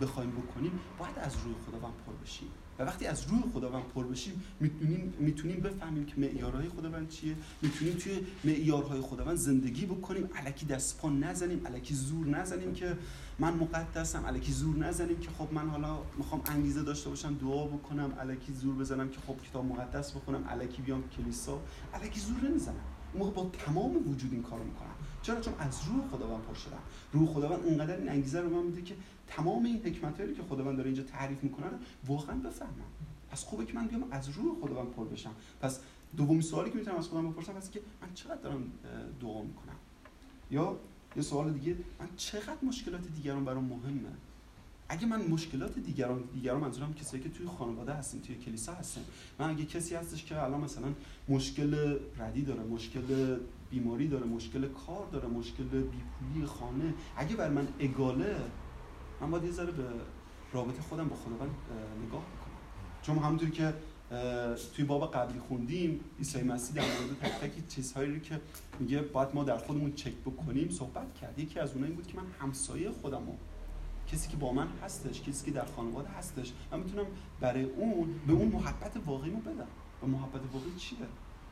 بخوایم بکنیم باید از روح خداوند پر بشیم. و وقتی از روح خداوند پر بشیم می‌تونیم می‌تونیم بفهمیم که معیارهای خداوند چیه. می‌تونیم توی معیارهای خداوند زندگی بکنیم. الکی دست پا نزنیم الکی زور نزنیم که من مقدسم الکی زور نزنیم که خب من حالا می‌خوام انگیزه داشته باشم دعا بکنم الکی زور بزنم که خب کتاب مقدس بخونم الکی بیام کلیسا. الکی زور نمی‌زنم. موقع با تمام وجود این کارو می‌کنم. چرا؟ چون از روح خداوند پر شدم روح خداوند اونقدر این انگیزه رو من میده که تمام این حکمتایی که خداوند داره اینجا تعریف می‌کنه واقعا بفهمم. پس خوبه که من بیام از روح خداوند پر بشم. پس دومین سوالی که می‌تونم از خودم بپرسم هست که من چقدر دارم دعا می‌کنم؟ یا یه سوال دیگه من چقدر مشکلات دیگران برام مهمه؟ اگه من مشکلات دیگران دیگران منظورم کسایی که توی خانواده هستیم توی کلیسا هستیم. من اگه کسی هستش که الان مثلا مشکل ردی داره مشکل بیماری داره مشکل کار داره مشکل بیپولی خانه. اگه بر من اگاله من باید یه ذره به رابطه خودم با خداوند نگاه بکنم. چون همونطوری که توی باب قبلی خوندیم عیسی مسیح در مورد تک تک چیزهایی رو که میگه باید ما در خودمون چک بکنیم صحبت کرد. یکی از اونها این بود که من همسایه خودمو کسی که با من هستش کسی که در خانواده هستش من می‌تونم برای اون به اون محبت واقعیمو بدم. و محبت واقعی چیه؟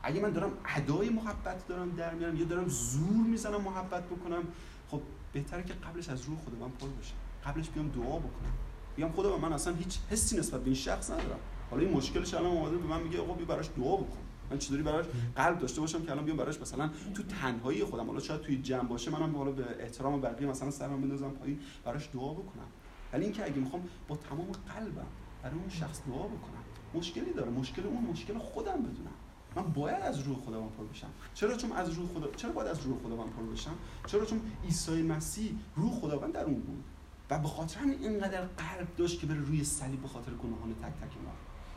اگه من دارم ادای محبت دارم در میارم یا دارم زور می‌زنم محبت بکنم خب بهتره که قبلش از روح خدا پر بشم قبلش بیام دعا بکنم. بیام خدا من اصلا هیچ حسی نسبت به این شخص ندارم. حالا این مشکلش الان اومده به من میگه آقا بیا براش دعا بکن. من چطوری براش قلب داشته باشم که الان بیام براش مثلا تو تنهایی خودم حالا شاید توی جمع باشه منم حالا به احترام بقیه مثلا سرم بندازم پایین براش دعا بکنم. ولی اینکه اگه می‌خوام با تمام قلبم برای اون شخص دعا بکنم مشکلی داره. مشکل اون مشکل خودم بدونم. من باید از روح خداوند پر بشم. چرا چون از روح خدا چرا باید از روح خداوند پر بشم؟ چرا چون عیسی مسیح روح خداوند در اون بود و به خاطر همین اینقدر قلب داشت که بره روی صلیب به خاطر گناهان تک تک ما.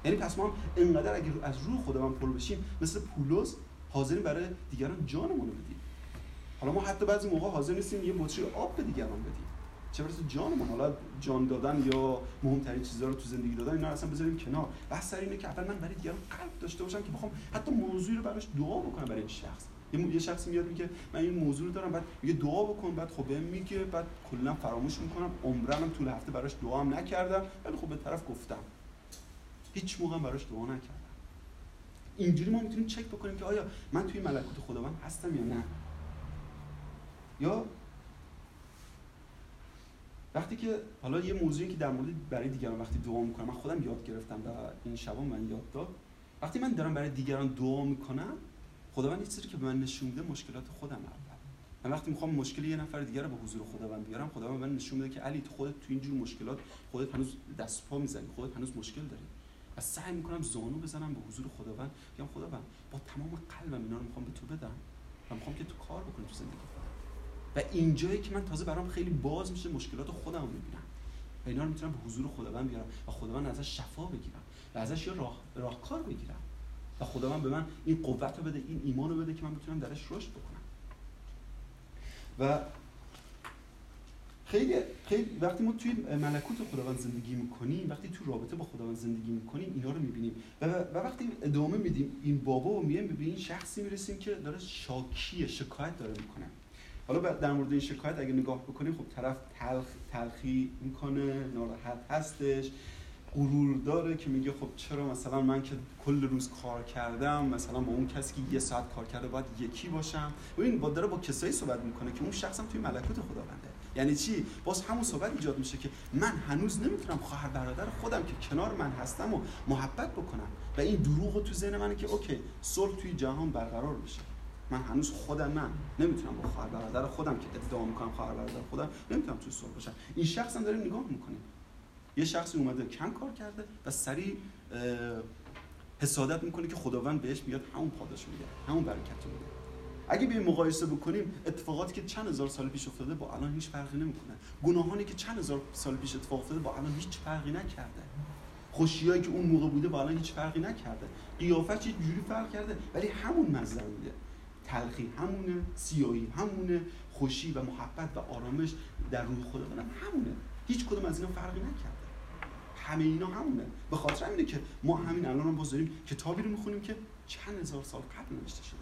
یعنی پس ما اینقدر اگه از روح خداوند پر بشیم مثل پولس حاضرین برای دیگران جانمون رو بدیم. حالا ما حتی بعضی موقع حاضر نیستیم یه بطری آب به دیگران بدیم. چه برسه جانمون؟ حالا جان دادن یا مهمترین چیزها رو تو زندگی دادن اینا اصلا بذاریم کنار. بحث سر اینه که اول من برای دیگران قلب داشته باشم که بخوام حتی موضوعی رو براش دعا بکنم برای این شخص. یه شخصی میاد میگه من این موضوع رو دارم. بعد میگه دعا بکن. بعد خب بهم میگه بعد کلا فراموش می‌کنم. عمرم طول هفته براش دعا هم نکردم. ولی خب به طرف گفتم. هیچ موقع براش دعا نکردم. اینجوری ما می‌تونیم چک بکنیم که آیا من توی ملکوت خداوند هستم یا نه. یا وقتی که حالا یه موضوعی که در مورد برای دیگران وقتی دعا می‌کنم من خودم یاد گرفتم و این شبا من یاد داد. وقتی من دارم برای دیگران دعا می‌کنم خداوند یه چیزی که به من نشون میده مشکلات خودم اول من وقتی می‌خوام مشکل یه نفر دیگر رو به حضور خداوند بیارم خداوند من نشون میده که علی تو خودت تو اینجور مشکلات خودت هنوز دست پا می‌زنی خودت هنوز مشکل داری. و سعی می‌کنم زانو بزنم به حضور خداوند. بگم خداوند با تمام قلبم اینا رو می‌خوام به تو بدم و می‌خوام که تو کار بکنی تو زندگی و اینجایی که من تازه برام خیلی باز میشه مشکلات خودم رو می‌بینم. و اینا رو می‌تونم به حضور خداوند بیارم و خداوند ازش شفا بگیرم و ازش یه راه راهکار بگیرم. و خداوند به من این قوت رو بده این ایمان رو بده که من بتونم درش رشد بکنم. و خیلی خیلی وقتی ما توی ملکوت خداوند زندگی می‌کنیم وقتی تو رابطه با خداوند زندگی می‌کنیم اینا رو می‌بینیم. و, و وقتی ادامه میدیم این بابا و میایم به این شخصی می‌رسیم که داره شاکیه شکایت داره می‌کنه. حالا در مورد این شکایت اگه نگاه بکنیم خب طرف تلخ تلخی می‌کنه ناراحت هستش غرور داره که میگه خب چرا مثلا من که کل روز کار کردم مثلا با اون کسی که یه ساعت کار کرده باید یکی باشم؟ و این با داره با کسایی صحبت می‌کنه که اون شخصم توی ملکوت خداونده. یعنی چی؟ باز همون صحبت ایجاد میشه که من هنوز نمی‌تونم خواهر برادر خودم که کنار من هستم و محبت بکنم. و این دروغ تو ذهن منه که اوکی صلح توی جهان برقرار بشه من هنوز خودم من نمی‌تونم با خواهر برادر خودم که ادعا می‌کنم خواهر برادر خودم نمی‌تونم توی صلح باشم این شخص هم داریم نگاه می‌کنیم یه شخصی اومده کم کار کرده و سریع حسادت می‌کنه که خداوند بهش میاد همون پاداش میده همون برکت میده. اگه بیایم مقایسه بکنیم اتفاقاتی که چند هزار سال پیش افتاده با الان هیچ فرقی نمی‌کنه. گناهانی که چند هزار سال پیش اتفاق افتاده با الان هیچ فرقی نکرده. خوشیایی که اون موقع بوده با الان هیچ فرقی نکرده. قیافش یه جوری فرق کرده ولی همون مزه میده. تلخی همونه سیاهی همونه خوشی و محبت و آرامش در روح خداوند همونه. هیچ کدوم از اینا فرقی نکرده. همه اینا همونه. به خاطر همینه که ما همین الان هم باز کتابی رو می‌خونیم که چند هزار سال قبل نوشته شده.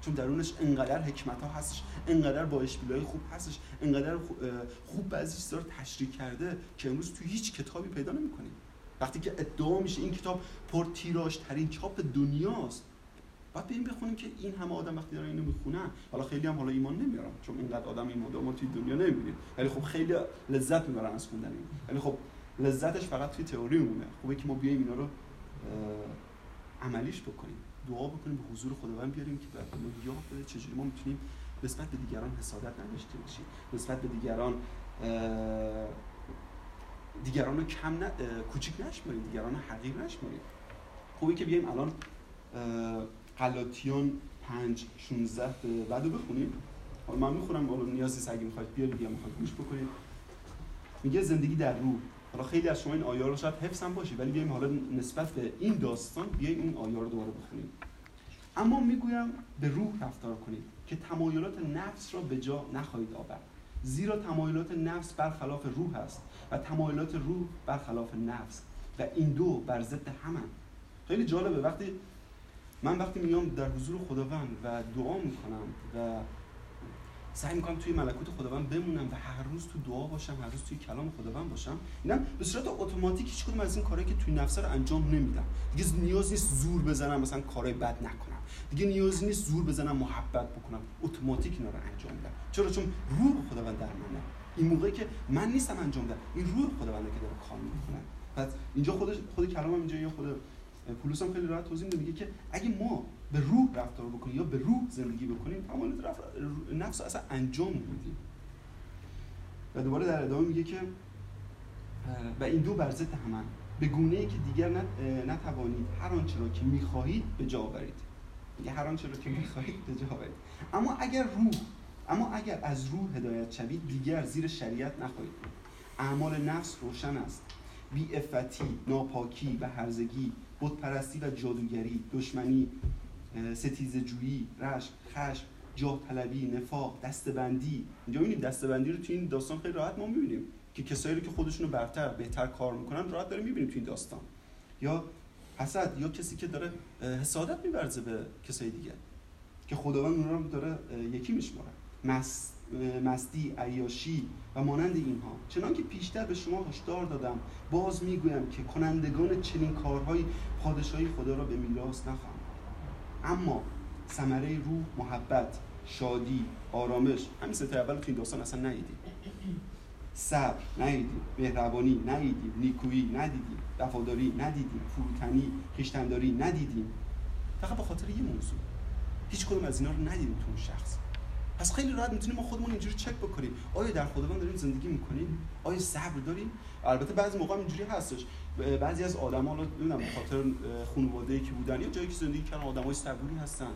چون درونش انقدر حکمت ها هستش انقدر با های خوب هستش انقدر خوب بعضی چیزا رو تشریح کرده که امروز تو هیچ کتابی پیدا نمی‌کنیم. وقتی که ادعا میشه این کتاب پر تیراژ ترین چاپ دنیاست بعد بریم بخونیم که این همه آدم وقتی دارن اینو می‌خونن حالا خیلی هم حالا ایمان نمیارن چون اینقدر آدم این ما توی دنیا نمی‌بینیم. ولی خب خیلی لذت می‌برن از خوندن این. ولی خب لذتش فقط توی تئوری مونه خوبه که ما بیایم اینا رو عملیش بکنیم. دعا بکنیم به حضور خداوند بیاریم که ما یاد بده چجوری ما می‌تونیم نسبت به دیگران حسادت نداشته باشیم. نسبت به دیگران دیگران رو کم ن... کوچیک نشماریم دیگران رو حقیر نشماریم. خوبه که بیایم الان غلاطیان 5 16 بعد رو بخونیم. حالا من می‌خونم حالا نیازی اگه می‌خواید بیارید یا می‌خواید گوش بکنید. میگه زندگی در روح حالا خیلی از شما این آیه رو شاید حفظ هم باشه ولی بیایم حالا نسبت به این داستان بیایم این آیه رو دوباره بخونیم. اما می‌گویم به روح رفتار کنید که تمایلات نفس را به جا نخواهید آورد. زیرا تمایلات نفس برخلاف روح است و تمایلات روح برخلاف نفس و این دو بر ضد همن خیلی جالبه وقتی من وقتی میام در حضور خداوند و دعا می‌کنم و سعی می‌کنم توی ملکوت خداوند بمونم و هر روز تو دعا باشم هر روز توی کلام خداوند باشم اینا به صورت اتوماتیک هیچ کدوم از این کارهایی که توی نفس رو انجام نمیدم. دیگه نیاز نیست زور بزنم مثلا کارهای بد نکنم. دیگه نیاز نیست زور بزنم محبت بکنم. اتوماتیک اینا رو انجام میدم. چرا؟ چون روح خداوند در منه. این موقعی که من نیستم انجام بدم این روح خداونده که داره کار می‌کنه. پس اینجا خود خود کلامم اینجا یا خود پولس هم خیلی راحت توضیح میده میگه که اگه ما به روح رفتار بکنیم یا به روح زندگی بکنیم تمام نفس اصلا انجام میدیم و دوباره در ادامه میگه که و این دو بر ضد همان به گونه ای که دیگر نتوانید. هر آنچه را که می‌خواهید به جا آورید. میگه هر آنچه را که می‌خواهید به جا آورید. اما اگر روح اما اگر از روح هدایت شوید دیگر زیر شریعت نخواهید اعمال نفس روشن است. بی افتی ناپاکی و هرزگی پرستی و جادوگری دشمنی ستیز جویی رشک خشم جاه طلبی نفاق دستبندی. اینجا می‌بینیم دستبندی رو تو این داستان خیلی راحت ما می‌بینیم که کسایی رو که خودشون رو برتر بهتر کار می‌کنن راحت داره می‌بینیم تو این داستان. یا حسد یا کسی که داره حسادت میبرزه به کسای دیگه که خداوند اون رو داره یکی میشماره. مس، مستی عیاشی و مانند اینها. چنان که پیشتر به شما هشدار دادم باز می‌گویم که کنندگان چنین کارهای پادشاهی خدا را به میراث نخواهند. اما ثمره روح محبت شادی آرامش همین سه اول این داستان اصلا ندیدیم. صبر ندیدیم مهربانی ندیدیم نیکویی ندیدیم وفاداری ندیدیم فروتنی خیشتنداری ندیدیم. فقط به خاطر یه موضوع. هیچ کدوم از اینا رو ندیدیم تو اون شخص. پس خیلی راحت می‌تونیم ما خودمون اینجوری چک بکنیم. آیا در خداوند داریم زندگی می‌کنیم؟ آیا صبر داریم؟ البته بعضی موقع اینجوری هستش. بعضی از آدما رو نمی‌دونم خاطر خانواده‌ای که بودن یا جایی که زندگی کردن آدمای صبوری هستن.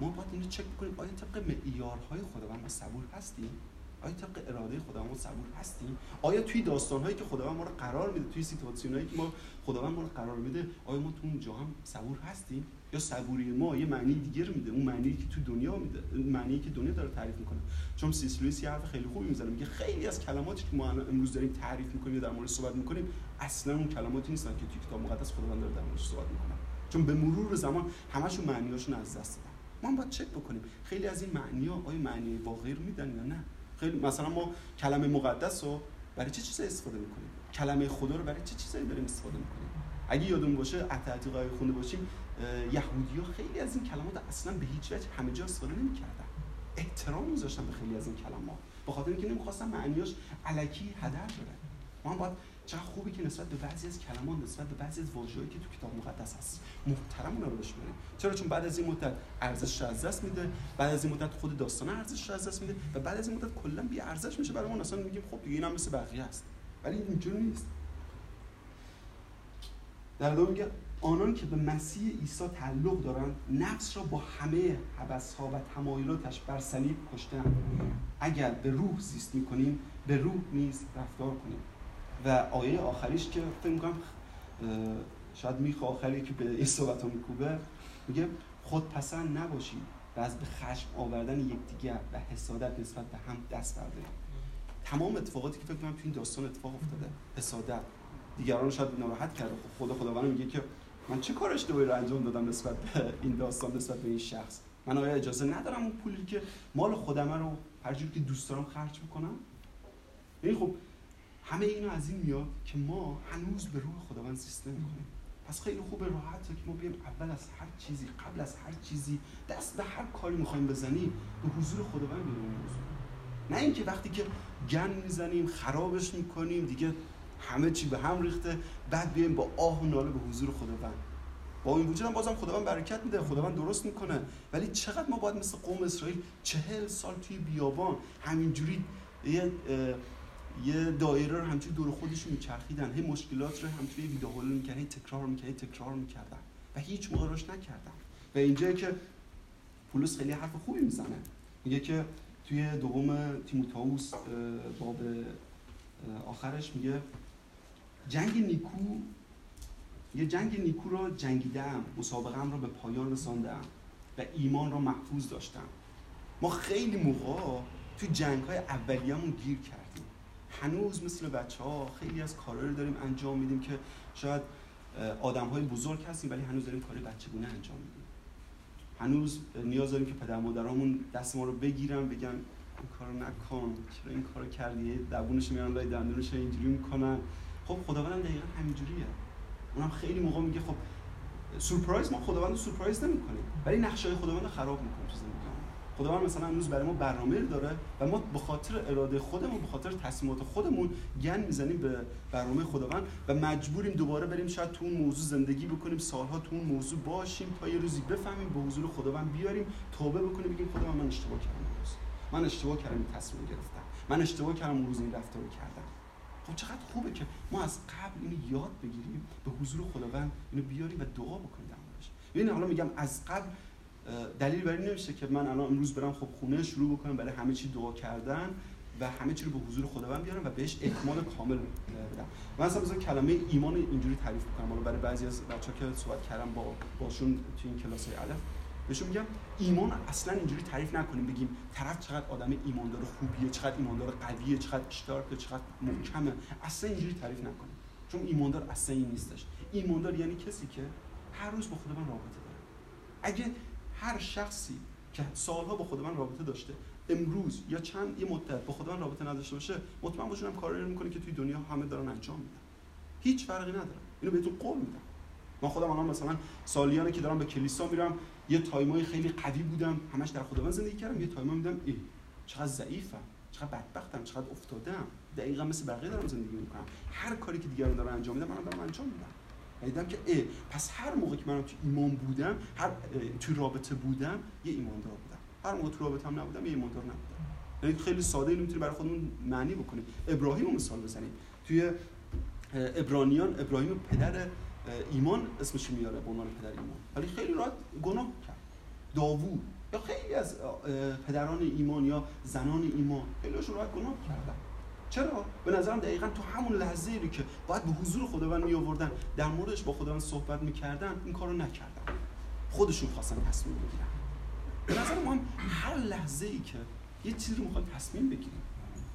ما باید اینو چک بکنیم. آیا طبق معیارهای خداوند ما صبور هستیم؟ آیا طبق اراده خداوند صبور هستیم؟ آیا توی داستانهایی که خداوند ما رو قرار میده توی سیتواسیونایی که ما خداوند ما رو قرار میده آیا ما تو اونجا هم صبور هستیم؟ یا صبوری ما یه معنی دیگه رو میده اون معنی که تو دنیا میده معنی که دنیا داره تعریف می‌کنه. چون سیس لوئیس یه حرف خیلی خوبی می‌زنه میگه خیلی از کلماتی که ما امروز داریم تعریف می‌کنیم یا در مورد صحبت می‌کنیم اصلا اون کلماتی نیستن که تو کتاب مقدس خداوند داره در موردش صحبت می‌کنه. چون به مرور زمان همشون معنیاشون از دست دادن. ما باید چک بکنیم. خیلی از این معنی ها آیا معنی واقعی رو میدن یا نه؟ خیلی مثلا ما کلمه مقدس رو برای چه چیزایی استفاده می‌کنیم؟ کلمه خدا رو برای چه چیزایی داریم استفاده می‌کنیم؟ اگه یادون باشه اتعتیقای خونده باشیم یهودی ها خیلی از این کلمات اصلا به هیچ وجه همه جا استفاده نمی‌کردن. احترام میذاشتن به خیلی از این کلمات به خاطر اینکه نمی‌خواستن معنیاش علکی هدر بره ما هم باید چقدر خوبی که نسبت به بعضی از کلمات نسبت به بعضی از واژه‌ای که تو کتاب مقدس هست محترم اونا رو بشماریم چرا؟ چون بعد از این مدت ارزش از دست میده بعد از این مدت خود داستان ارزش از دست میده و بعد از این مدت کلا بی ارزش میشه برای ما. اصلا میگیم خب دیگه اینم مثل بقیه است. ولی اینجوری نیست. در ادامه میگه آنان که به مسیح عیسی تعلق دارند نفس را با همه ها و تمایلاتش بر صلیب کشتند اگر به روح زیست می‌کنیم به روح نیز رفتار کنیم. و آیه آخریش که فکر می‌کنم شاید میخ آخری که به این صحبت ها میکوبه میگه خود پسند نباشید و از به خشم آوردن یکدیگر و حسادت نسبت به هم دست بردارید تمام اتفاقاتی که فکر کنم تو این داستان اتفاق افتاده حسادت. دیگران شاید ناراحت کرده خب خدا خداوند میگه که من چه کار اشتباهی رو انجام دادم نسبت به این داستان نسبت به این شخص؟ من آیا اجازه ندارم اون پولی که مال خودم رو هر جور که دوست دارم خرج بکنم؟ این خب همه اینا از این میاد که ما هنوز به روح خداوند زیست نمی‌کنیم. پس خیلی خوب راحته که ما بیایم اول از هر چیزی قبل از هر چیزی دست به هر کاری می‌خوایم بزنیم به حضور خداوند بیاریم نه اینکه وقتی که گن می‌زنیم خرابش می‌کنیم دیگه همه چی به هم ریخته بعد بیایم با آه و ناله به حضور خداوند. با این وجود هم بازم خداوند برکت میده خداوند درست می‌کنه. ولی چقدر ما باید مثل قوم اسرائیل چهل سال توی بیابان همینجوری یه یه دایره رو همچون دور خودشون میچرخیدن. هی مشکلات رو هم توی ویدیو هول می‌کردن تکرار می‌کردن تکرار می‌کردن و هیچ موقع نکردن. و اینجایی که پولس خیلی حرف خوبی می‌زنه. میگه که توی دوم تیموتائوس باب آخرش میگه جنگ نیکو یه جنگ نیکو را جنگیدم مسابقه را به پایان رساندم و ایمان را محفوظ داشتم. ما خیلی موقع تو جنگ های اولیه‌مون گیر کردیم. هنوز مثل بچه ها خیلی از کارهایی داریم انجام میدیم که شاید آدم های بزرگ هستیم ولی هنوز داریم کار بچگونه انجام میدیم. هنوز نیاز داریم که پدر مادرامون دست ما رو بگیرن بگن این کارو نکن چرا این کارو کردی؟ دبونش میارن لای دندونش اینجوری می‌کنن. خب خداوند دقیقا همینجوریه. اونم خیلی موقع میگه خب سورپرایز ما خداوند رو سورپرایز نمی‌کنیم ولی نقشه خداوند رو خراب زندگی. خداوند مثلا امروز برای ما برنامه داره و ما به خاطر اراده خودمون به خاطر تصمیمات خودمون گن می‌زنیم به برنامه خداوند و مجبوریم دوباره بریم شاید تو اون موضوع زندگی بکنیم سالها تو اون موضوع باشیم تا یه روزی بفهمیم به حضور خداوند بیاریم توبه بکنیم بگیم خداوند من اشتباه کردم من اشتباه کردم تصمیم گرفتم. من اشتباه کردم اون روز این رفتار رو کردم. خب چقدر خوبه که ما از قبل اینو یاد بگیریم به حضور خداوند اینو بیاریم و دعا بکنیم در حالا میگم از قبل دلیل بر این نمیشه که من الان امروز برم خب خونه شروع بکنم برای همه چی دعا کردن و همه چی رو به حضور خداوند بیارم و بهش اکمال کامل بدم. من اصلا مثلا کلمه ایمان اینجوری تعریف کنم حالا برای بعضی از بچه‌ها که صحبت کردم با باشون تو این کلاس الف بهشون میگم ایمان اصلا اینجوری تعریف نکنیم. بگیم طرف چقدر آدم ایماندار خوبیه چقدر ایماندار قویه چقدر اشتراکه چقدر محکمه. اصلا اینجوری تعریف نکنیم. چون ایماندار اصلا این نیستش. ایماندار یعنی کسی که هر روز با خودمان رابطه داره. اگه هر شخصی که سالها با خودمان رابطه داشته امروز یا چند یه مدت با خودمان رابطه نداشته باشه مطمئن باشون هم کاری می‌کنه که توی دنیا همه دارن انجام میدن. هیچ فرقی نداره. اینو بهتون قول میدم. من خودم الان مثلا سالیانه که دارم به کلیسا میرم یه تایمای خیلی قوی بودم همش در خداوند زندگی کردم یه تایما میدم ای چقدر ضعیفم چقدر بدبختم چقدر افتادم دقیقا مثل بقیه دارم زندگی می‌کنم. هر کاری که دیگران دارن انجام میدن منم دارم انجام میدم. دیدم که ای پس هر موقع که من تو ایمان بودم هر تو رابطه بودم یه ایماندار بودم. هر موقع تو رابطه هم نبودم یه ایماندار نبودم. یعنی خیلی ساده اینو می‌تونی برای خودمون معنی بکنیم. ابراهیم رو مثال بزنیم. توی ابرانیان ابراهیم پدر ایمان اسمش میاره به عنوان پدر ایمان. ولی خیلی راحت گناه کرد. داوود یا خیلی از پدران ایمان یا زنان ایمان خیلیشون راحت گناه کردن. چرا؟ به نظرم دقیقا تو همون لحظه ای که باید به حضور خداوند می آوردن در موردش با خداوند صحبت می‌کردن این کارو نکردن. خودشون خواستن تصمیم بگیرن. به نظر ما هم هر لحظه ای که یه چیزی رو می‌خوایم تصمیم بگیریم.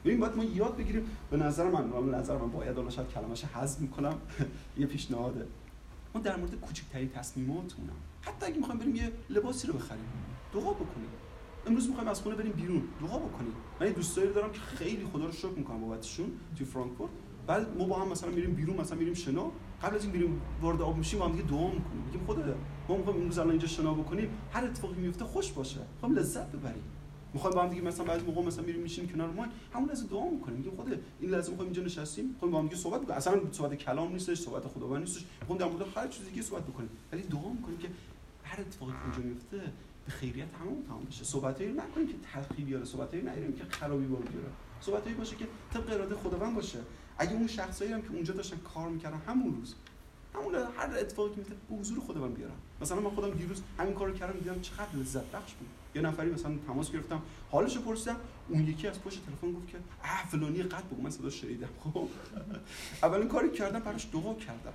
ببین باید ما یاد بگیریم. به نظر من به نظر من باید حالا شاید کلمش حذف می‌کنم. یه پیشنهاده ما در مورد کوچکترین تصمیماتمون حتی اگه می‌خوایم بریم یه لباسی رو بخریم. دعا بکنیم. امروز می‌خوایم از خونه بریم بیرون. دعا بکنیم من دوستایی دارم که خیلی خدا رو شکر می‌کنم بابتشون توی فرانکفورت. بعد ما با هم مثلا میریم بیرون مثلا میریم شنا. قبل از این بریم وارد آب میشیم با هم دیگه دعا می‌کنیم. میگیم خدا ما می‌خوایم امروز الان اینجا شنا بکنیم. هر اتفاقی میفته خوش باشه. می‌خوایم لذت ببریم. می‌خوایم با هم دیگه مثلا بعضی موقع مثلا میریم میشیم کنار ما همون لحظه دعا می‌کنیم. میگیم خدا این لحظه می‌خوایم اینجا نشستیم. می‌خوایم با هم دیگه صحبت بکنیم. اصلا صحبت کلام نیستش صحبت خداوند نیستش. می‌خوایم در مورد هر چیزی که صحبت بکنیم. ولی دعا می‌کنیم که هر اتفاقی که اونجا میفته به خیریت تمام تمام بشه. صحبتایی نکنیم که تلخی بیاره صحبتایی نگیریم که خرابی بار بیاره. صحبتایی باشه که طبق اراده خداوند باشه. اگه اون شخصایی هم که اونجا داشتن کار می‌کردن همون روز همون هر اتفاقی که میفته به حضور خودم بیارم مثلا من خودم دیروز همین کارو کردم دیدم چقدر لذت بخش بود. یه نفری مثلا تماس گرفتم حالش پرسیدم اون یکی از پشت تلفن گفت که اه فلانی قد بگو من صدا شنیدم. خب. اولین کاری کردم براش دعا کردم.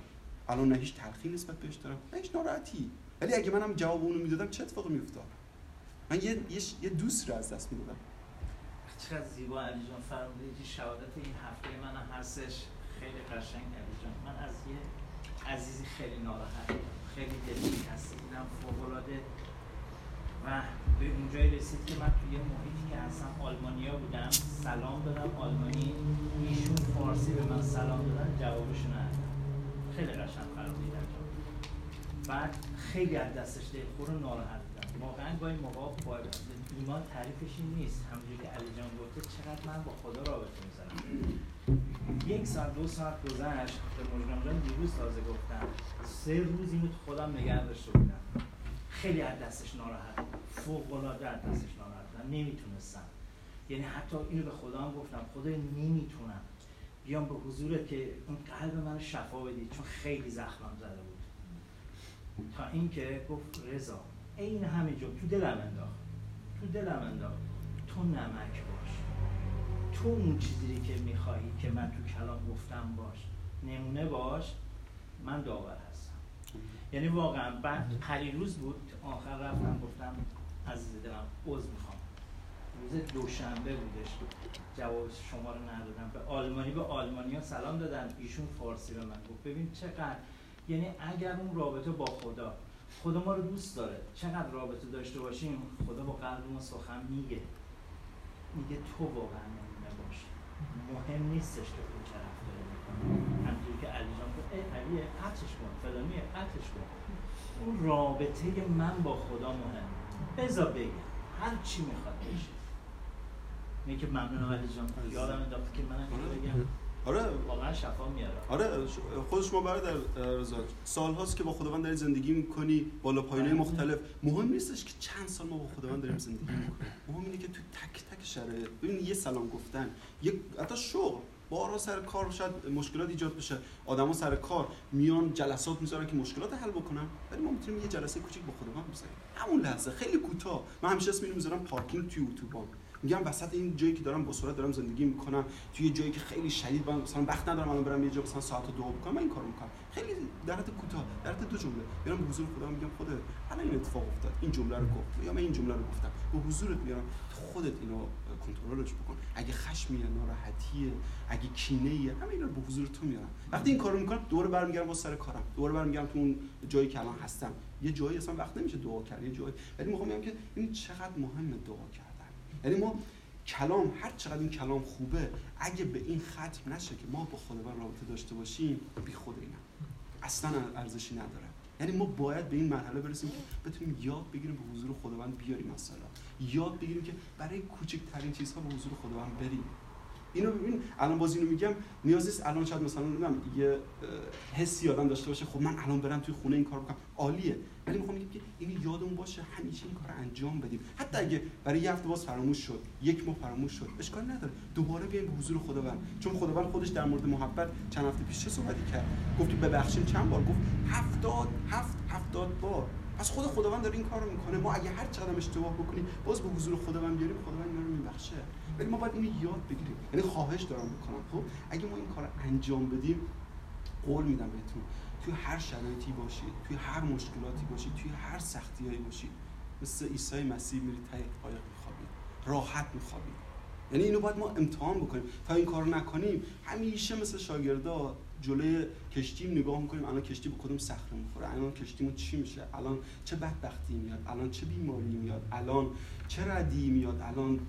الان نه هیچ تلخی نسبت بهش دارم نه هیچ ناراحتی. ولی اگه منم جواب اونو می‌دادم چه اتفاقی میافتاد؟ من یه یه, دوست رو از دست می‌دادم. چقدر زیبا علی جان فرمودید شهادت این هفته من هستش خیلی قشنگ علی جان من از یه عزیزی خیلی ناراحت خیلی هستم. اینم فوق العاده و به اونجایی رسید که من توی یه محیطی که هستم آلمانیا بودم سلام دادم. آلمانی ایشون فارسی به من سلام دادن. جوابشون ندادم. خیلی قشنگ فرمودید بعد خیلی از دستش دلخور و ناراحت بودم. واقعا گاهی موقع با ایمان تعریفش این نیست. همونجوری که علی جان گفته چقدر من با خدا رابطه می‌ذارم یک ساعت دو ساعت گذشت. به مجرم جان دیروز تازه گفتم. سه روز اینو تو خودم نگه داشته بودم. خیلی از دستش ناراحت فوق العاده از دستش ناراحت بودم. نمی‌تونستم. یعنی حتی اینو به خدا هم گفتم. خدا نمی‌تونم. بیام به حضورت که اون قلب من شفا بدید چون خیلی زخمم زده بود. تا اینکه گفت رضا عین همینجا تو دلم انداخت. تو دلم انداخت. تو نمک باش. تو اون چیزی که می‌خواهی که من تو کلام گفتم باش. نمونه باش. من داور هستم. یعنی واقعا بعد پریروز بود آخر رفتم گفتم عزیز دلم عوض می‌خوام. روز دوشنبه بودش. جواب شما رو ندادم. به آلمانی به آلمانیا سلام دادم. ایشون فارسی به من گفت. ببین چقدر یعنی اگر اون رابطه با خدا خدا ما رو دوست داره. چقدر رابطه داشته باشیم خدا با قلب ما سخن میگه. میگه تو واقعا نمونه باش مهم نیستش که اون طرف داره همونجوری که علی جان گفت ای علی قطعش کن. فلانی قطعش کن. اون رابطه من با خدا مهم بذار بگم. هر چی می‌خواد بشه. میگه ممنون علی جان. یادم انداخت که منم بگم. آره. واقعا شفا میاره. آره خود شما برادر رضا سال هاست که با خداوند داری زندگی می‌کنی بالا پایینه بله. مختلف. مهم نیستش که چند سال ما با خداوند داریم زندگی می‌کنیم. مهم اینه که تو تک تک شرایط ببین یه سلام گفتن یه حتی شغل بارها سر کار شاید مشکلات ایجاد بشه. آدما سر کار میان جلسات می‌ذارن که مشکلات حل بکنن ولی ما می‌تونیم یه جلسه کوچیک با خداوند بذاریم. همون لحظه خیلی کوتاه. من همیشه اسم اینو می‌ذارم پارکینگ توی اتوبان. میگم وسط این جایی که دارم با سرعت دارم زندگی می‌کنم توی جایی که خیلی شدید من مثلا وقت ندارم الان برم یه جا مثلا ساعت دو بکنم من این کارو می‌کنم. خیلی در حد کوتاه در حد دو جمله. میرم به حضور خدا میگم خدا الان این اتفاق افتاد این جمله رو گفت. یا من این جمله رو گفتم. به حضورت میارم خودت اینو کنترلش بکن. اگه خشمیه ناراحتیه اگه کینه ایه همه اینا رو به حضور تو میارم. وقتی این کارو می‌کنم دوباره برمیگردم با سر کارم. دوباره برمیگردم تو اون جایی که الان هستم. یه جایی اصلا وقت نمیشه دعا کرد یه جایی. ولی می‌خوام بگم که این چقدر مهمه دعا کردن. یعنی ما کلام هر چقدر این کلام خوبه اگه به این ختم نشه که ما با خداوند رابطه داشته باشیم بی خود اینا اصلا ارزشی نداره. یعنی ما باید به این مرحله برسیم که بتونیم یاد بگیریم به حضور خداوند بیاریم مثلا یاد بگیریم که برای کوچکترین چیزها به حضور خداوند بریم. اینو ببین الان باز اینو میگم نیاز نیست الان شاید مثلا نمی‌دونم یه حسی آدم داشته باشه خب من الان برم توی خونه این کار بکنم. عالیه. ولی می‌خوام بگم که این یادمون باشه همیشه این کار انجام بدیم. حتی اگه برای یه هفته باز فراموش شد یک ماه فراموش شد اشکال نداره. دوباره بیایم به حضور خداوند. چون خداوند خودش در مورد محبت چند هفته پیش چه صحبتی کرد؟ گفت ببخشیم چند بار؟ گفت هفتاد هفت هفتاد بار. پس خود خداوند داره این کارو می‌کنه. ما اگه هر چقدر اشتباه بکنیم باز به حضور خداوند بیاریم خداوند ما رو میبخشه. ولی ما باید اینو یاد بگیریم. یعنی خواهش دارم می‌کنم خب؟ اگه ما این کار انجام بدیم قول میدم بهتون. توی هر شرایطی باشید توی هر مشکلاتی باشید توی هر سختیایی باشید. مثل عیسی مسیح میرید ته قایق میخوابید راحت میخوابید یعنی اینو باید ما امتحان بکنیم. تا این کارو نکنیم همیشه مثل شاگردا جلوی کشتیم نگاه می‌کنیم الان کشتی به کدوم صخره می‌خوره؟ الان کشتیمون چی میشه؟ الان چه بدبختی میاد؟ الان چه بیماری میاد؟ الان چه ردی میاد؟ الان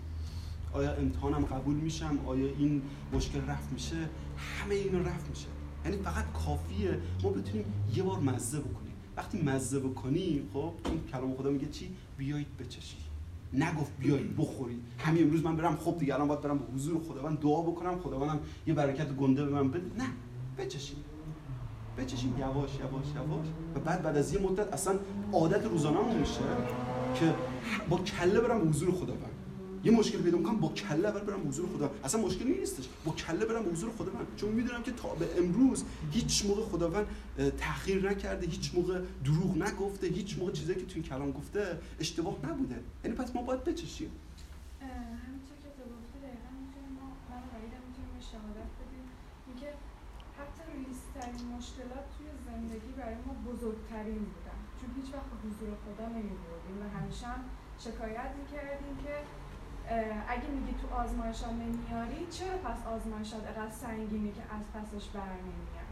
آیا امتحانم قبول میشم؟ آیا این مشکل رفت میشه؟ همه اینو رفت میشه. یعنی فقط کافیه ما بتونیم یه بار مزه بکنیم. وقتی مزه بکنیم خب چون کلام خدا میگه چی؟ بیایید بچشید. نگفت بیایید بخورید. همین امروز من برم خب دیگه الان باید برم به حضور خداوند دعا بکنم خداوندم یه برکت گنده به من بده. نه. بچشیم بچشیم یواش یواش یواش. و بعد بعد از یه مدت اصلا عادت روزانه میشه که با کله برم حضور خداوند. یه مشکل پیدا می‌کنم با کله اول برم حضور خدا اصلا مشکلی نیستش. با کله برم حضور خداوند. چون می‌دونم که تا به امروز هیچ موقع خداوند تاخیر نکرده هیچ موقع دروغ نگفته هیچ موقع چیزایی که تو این کلام گفته اشتباه نبوده. یعنی پس ما باید بچشیم همینطور که تو گفتی دقیقا می‌تونیم ما من و می‌تونیم شهادت بدیم میگه حتی ریزترین مشکلات توی زندگی برای ما بزرگترین بودن. چون هیچ وقت به حضور خدا نمیبردیم و همیشه هم شکایت می‌کردیم که اگه میگی تو آزمایش ها نمیاری چرا پس آزمایش ها دقیقا سنگینی که از پسش بر نمیاد؟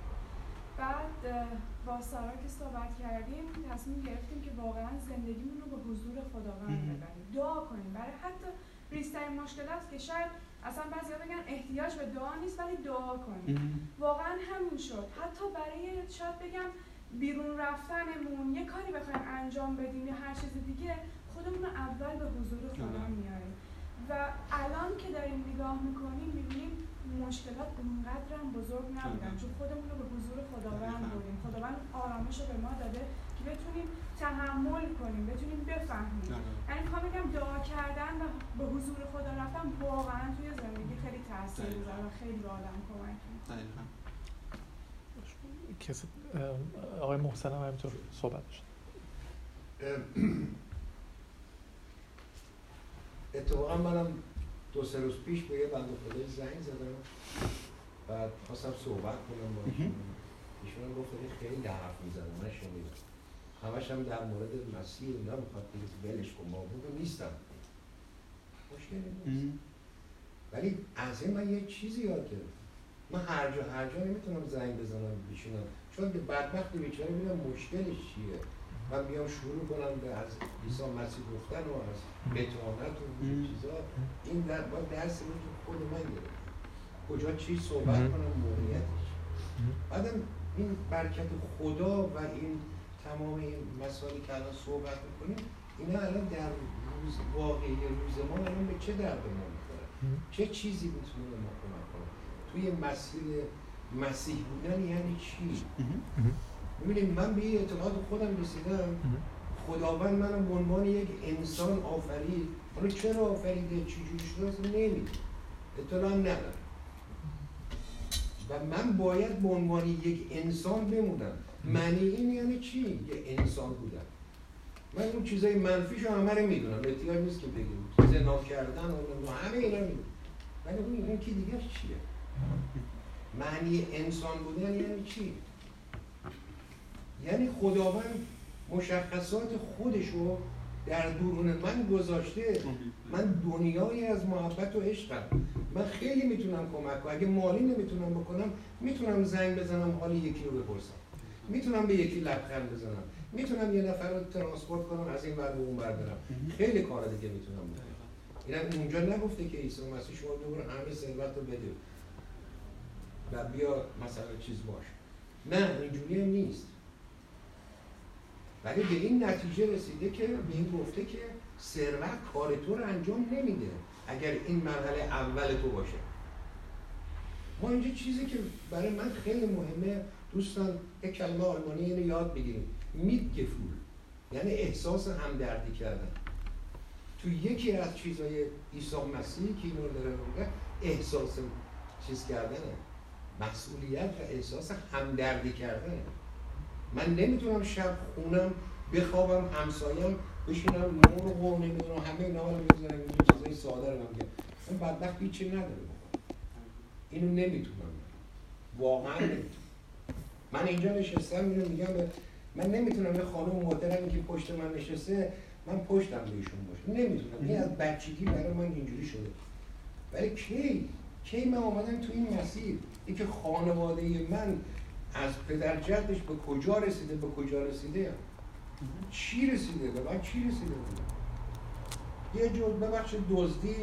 بعد با سارا که صحبت کردیم تصمیم گرفتیم که واقعا زندگیمون رو به حضور خداوند ببریم. دعا کنیم. برای حتی ریسترین مشکلات که شاید اصلا بعضی بگن احتیاج به دعا نیست ولی دعا کنیم واقعا همین شد. حتی برای شاید بگم بیرون رفتنمون یه کاری بخوایم انجام بدیم یا هر چیز دیگه خودمون رو اول به حضور خدا. میاریم. و الان که داریم نگاه می‌کنیم می‌بینیم مشکلات اونقدر هم بزرگ نبودن. چون خودمون رو به حضور خداوند بودیم. خداوند آرامش رو به ما داده که بتونیم تحمل کنیم بتونیم بفهمیم. یعنی می‌خوام بگم دعا کردن و به حضور خدا رفتن واقعا توی زندگی خیلی تاثیر می‌ذاره و خیلی به آدم کمک می‌کنه. کسی آقای محسن هم همینطور صحبت شد اتفاقا منم دو سه روز پیش به یه بند خدای زنگ زدم بعد خواستم صحبت کنم با ایشون گفت خیلی حرف می‌زنه من شنیدم همش هم در مورد مسیح اینا می‌خواد بگید ولش کن موضوع نیستم مشکلی نیست ولی از این من یه چیزی یاد گرفتم من هر جا هر جا نمی‌تونم زنگ بزنم بیشونم چون بدبختی بیچاره ببینم مشکلش چیه من بیام شروع کنم به از عیسی مسیح گفتن و از بتانت و چیزا. این در با درس رو تو خود من گرفت کجا چی صحبت کنم موقعیتش. بعدم این برکت خدا و این تمام این مسائلی که الان صحبت می‌کنیم اینا الان در روز واقعی روز ما الان به چه درد ما می‌خوره؟ چه چیزی می‌تونه ما کمک کنه؟ توی مسیر مسیح بودن یعنی چی؟ ببینید من به این اعتقاد خودم رسیدم. خداوند منم به عنوان یک انسان آفرید. حالا چرا آفریده؟ چجوری شده؟ اصلا نمیده اطلاع ندارم. و من باید به عنوان یک انسان بمونم. معنی این یعنی چی؟ یه انسان بودم. من اون چیزای منفیشو همه رو می‌دونم. احتیاج نیست که بگیم زنا کردن و همه اینا می‌دونم. ولی اون این کی دیگه چیه معنی انسان بودن یعنی چی؟ یعنی خداوند مشخصات خودش رو در درون من گذاشته. من دنیایی از محبت و عشقم. من خیلی می‌تونم کمک کنم. اگه مالی نمی‌تونم بکنم می‌تونم زنگ بزنم حال یکی رو بپرسم. می‌تونم به یکی لبخند بزنم. می‌تونم یه نفر رو ترانسپورت کنم از این بر به اون بردارم خیلی کار دیگه می‌تونم بکنم. اینم اونجا نگفته که عیسی مسیح شما دور همه ثروت رو بده و بیا مثلا چیز باش. نه اینجوری هم نیست. ولی به این نتیجه رسیده که به این گفته که ثروت کار تو رو انجام نمیده اگر این مرحله اول تو باشه. ما اینجا چیزی که برای من خیلی مهمه دوستان یک کلمه آلمانی اینو یاد بگیریم گفول یعنی احساس همدردی کردن. تو یکی از چیزهای عیسی مسیحی که اینو داره میگه احساس چیز کردنه. مسئولیت و احساس همدردی کردنه. من نمی‌تونم شب خونم بخوابم همسایم بشینم نور و نمی‌دونم همه اینا رو بزنم اینجا چیزای ساده رو من بدبخت هیچی نداره اینو نمی‌تونم واقعا نمی‌تونم. من اینجا نشستم اینو میگم من نمی‌تونم یه خانم محترمی که پشت من نشسته من پشتم بهشون باشه. نمی‌تونم. این از بچگی برای من اینجوری شده. ولی کی کی من آمدم تو این مسیر؟ اینکه خانواده من از پدر جدش به کجا رسیده؟ به کجا رسیده؟ چی رسیده؟ به من چی رسیده؟ بوده یه جور ببخش دزدی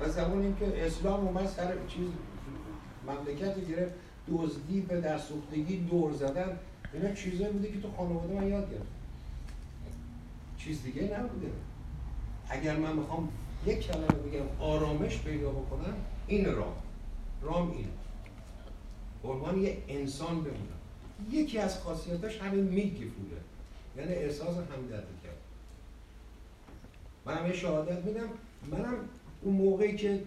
از زمانی که اسلام اومد سر چیز مملکت گرفت دزدی به دستوختگی دور زدن اینا چیزایی بوده که تو خانواده من یاد گرفتم. چیز دیگه نبوده. اگر من می‌خوام یک کلمه بگم آرامش پیدا بکنم این راه رام اینه. عنوان یه انسان بمونم. یکی از خاصیتاش همین میگفوله یعنی احساس همدردی کرد. من هم یه شهادت میدم. منم اون موقعی که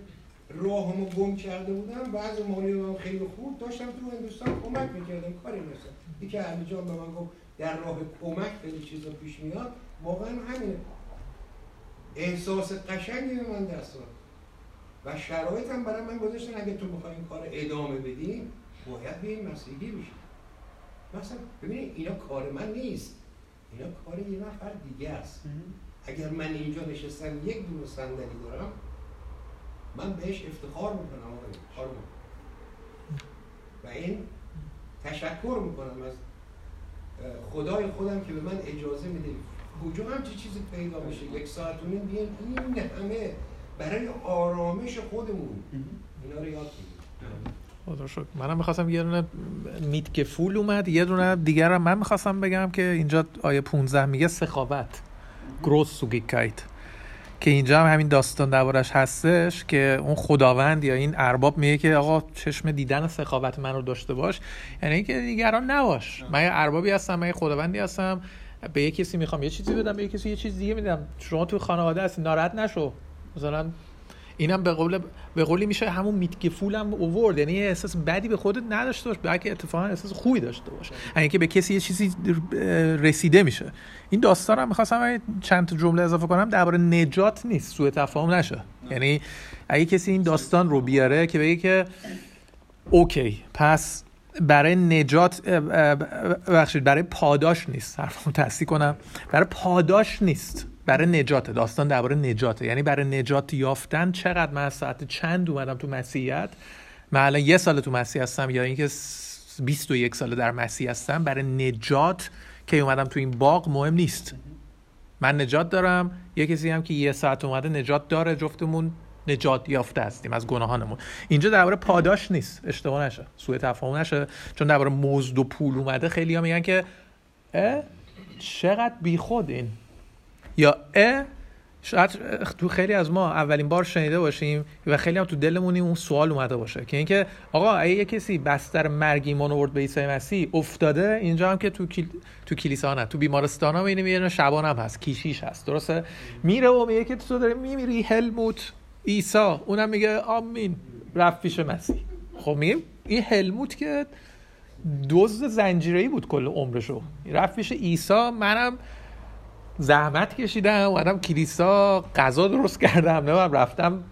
راهمو گم کرده بودم بعض مالی من خیلی خوب داشتم تو هندوستان کمک می‌کردم. کاری مثلا یکی علی جان به من گفت در راه کمک خیلی چیزا پیش میاد واقعا همینه. احساس قشنگی به من دست و شرایط هم برای من گذاشتن اگه تو می‌خوای این کار ادامه بدی باید به این مسیحی بشی مثلا ببینید اینا کار من نیست. اینا کار یه نفر دیگه است. اگر من اینجا نشستم یک دور صندلی دارم من بهش افتخار می‌کنم آقای و این تشکر می‌کنم از خدای خودم که به من اجازه میده. کجا همچی چیزی پیدا میشه؟ یک ساعت و نیم این همه برای آرامش خودمون. اینا رو یاد خدا شکر. منم می‌خواستم یه دونه میت فول اومد یه دونه دیگر هم من می‌خواستم بگم که اینجا آیه 15 میگه سخاوت. گروس سوگیکایت که اینجا هم همین داستان دربارش هستش که اون خداوند یا این ارباب میگه که آقا چشم دیدن سخاوت من رو داشته باش. یعنی اینکه دیگران نباش. من یه اربابی هستم من یه خداوندی هستم. به یه کسی می‌خوام یه چیزی بدم به یه کسی یه چیز دیگه میدم. شما تو خانواده هستی ناراحت نشو. مثلا اینم به قول به قولی میشه همون میتگفول هم اوورد. یعنی احساس بدی به خودت نداشته باش بلکه اتفاقا احساس خوبی داشته باش. اینکه به کسی یه چیزی رسیده میشه. این داستان هم می‌خواستم چند تا جمله اضافه کنم. درباره نجات نیست. سوء تفاهم نشه. یعنی اگه کسی این داستان رو بیاره که بگه که اوکی پس برای نجات بخشید برای پاداش نیست. حرفمو تصدیق کنم. برای پاداش نیست. برای نجات داستان درباره نجاته یعنی برای نجات یافتن چقدر من ساعت چند اومدم تو مسیحیت؟ من الان یه سال تو مسیح هستم یا اینکه 21 سال در مسیح هستم برای نجات که اومدم تو این باغ مهم نیست. من نجات دارم یه کسی هم که یه ساعت اومده نجات داره جفتمون نجات یافته هستیم از گناهانمون. اینجا درباره پاداش نیست. اشتباه نشه. سوء تفاهم نشه. چون درباره مزد و پول اومده خیلی ها میگن که چقدر بیخود این. یا اه شاید تو خیلی از ما اولین بار شنیده باشیم و خیلی هم تو دلمونی اون سوال اومده باشه که اینکه آقا اگه یه کسی بستر مرگی ایمان آورد به عیسی مسیح افتاده اینجا هم که تو کل... تو کلیسا نه تو بیمارستان ها می‌بینیم شبان هم هست کیشیش هست درسته؟ میره و میگه که تو داره میمیری هلموت عیسی. اونم میگه آمین رفت پیش مسیح. خب میگیم این هلموت که دزد زنجیری بود کل عمرشو. رفت پیش عیسی. منم زحمت کشیدم اومدم کلیسا غذا درست کردم نمیم رفتم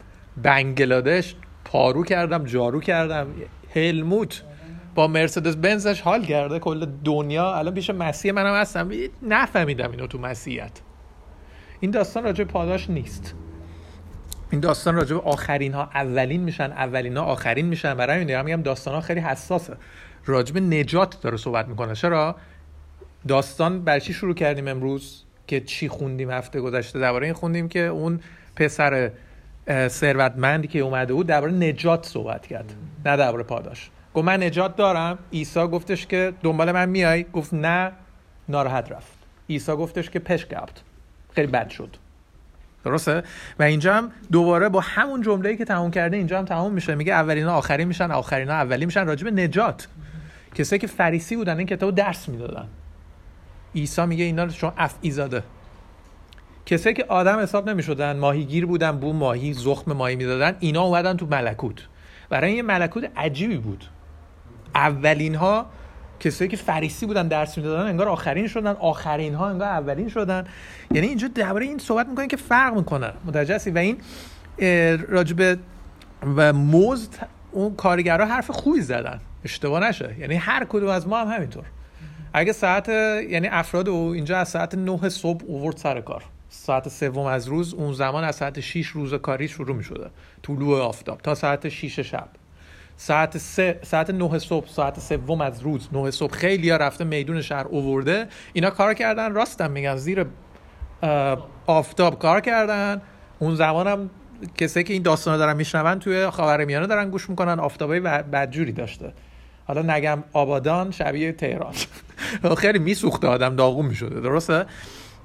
بنگلادش پارو کردم جارو کردم هلموت با مرسدس بنزش حال کرده کل دنیا. الان پیش مسیح منم هستم. نفهمیدم اینو تو مسیحیت. این داستان راجع پاداش نیست. این داستان راجع آخرین ها اولین میشن اولین ها آخرین میشن. برای این میگم داستان ها خیلی حساسه. راجع نجات داره صحبت می‌کنه. چرا؟ داستان بر چی شروع کردیم امروز؟ که چی خوندیم هفته گذشته درباره این خوندیم که اون پسر ثروتمندی که اومده بود درباره نجات صحبت کرد نه درباره پاداش. گفت من نجات دارم. عیسی گفتش که دنبال من میای. گفت نه ناراحت رفت. عیسی گفتش که پش گفت خیلی بد شد. درسته؟ و اینجا هم دوباره با همون جمله‌ای که تموم کرده اینجا هم تموم میشه. میگه اولینا آخری میشن آخرینا اولی میشن راجب نجات. کسایی که فریسی بودن این کتابو درس می‌دادن. عیسی میگه اینا شما افعی زاده. کسایی که آدم حساب نمی‌شدن ماهیگیر بودن بو ماهی زخم ماهی می‌دادن اینا اومدن تو ملکوت. برای این ملکوت عجیبی بود. اولین ها کسایی که فریسی بودن درس می‌دادن انگار آخرین شدن. آخرین ها انگار اولین شدن. یعنی اینجا درباره این صحبت می‌کنن که فرق می‌کنه. متوجه و این راجب و مزد اون کارگرها حرف خوبی زدن. اشتباه نشه. یعنی هر کدوم از ما هم همینطور. اگه ساعت یعنی افراد او اینجا از ساعت 9 صبح اوورد سر کار. ساعت سوم از روز اون زمان از ساعت 6 روز کاری شروع می شده طلوع آفتاب تا ساعت 6 شب. ساعت سه ساعت نه صبح ساعت سوم از روز نه صبح. خیلی ها رفته میدون شهر اوورده. اینا کار کردن راستم میگن زیر آفتاب کار کردن. اون زمانم کسایی که این داستان دارن میشنون توی خاورمیانه دارن گوش می‌کنن. آفتابای بدجوری داشته. حالا نگم آبادان شبیه تهران. خیلی میسوخته آدم داغون می‌شده درسته؟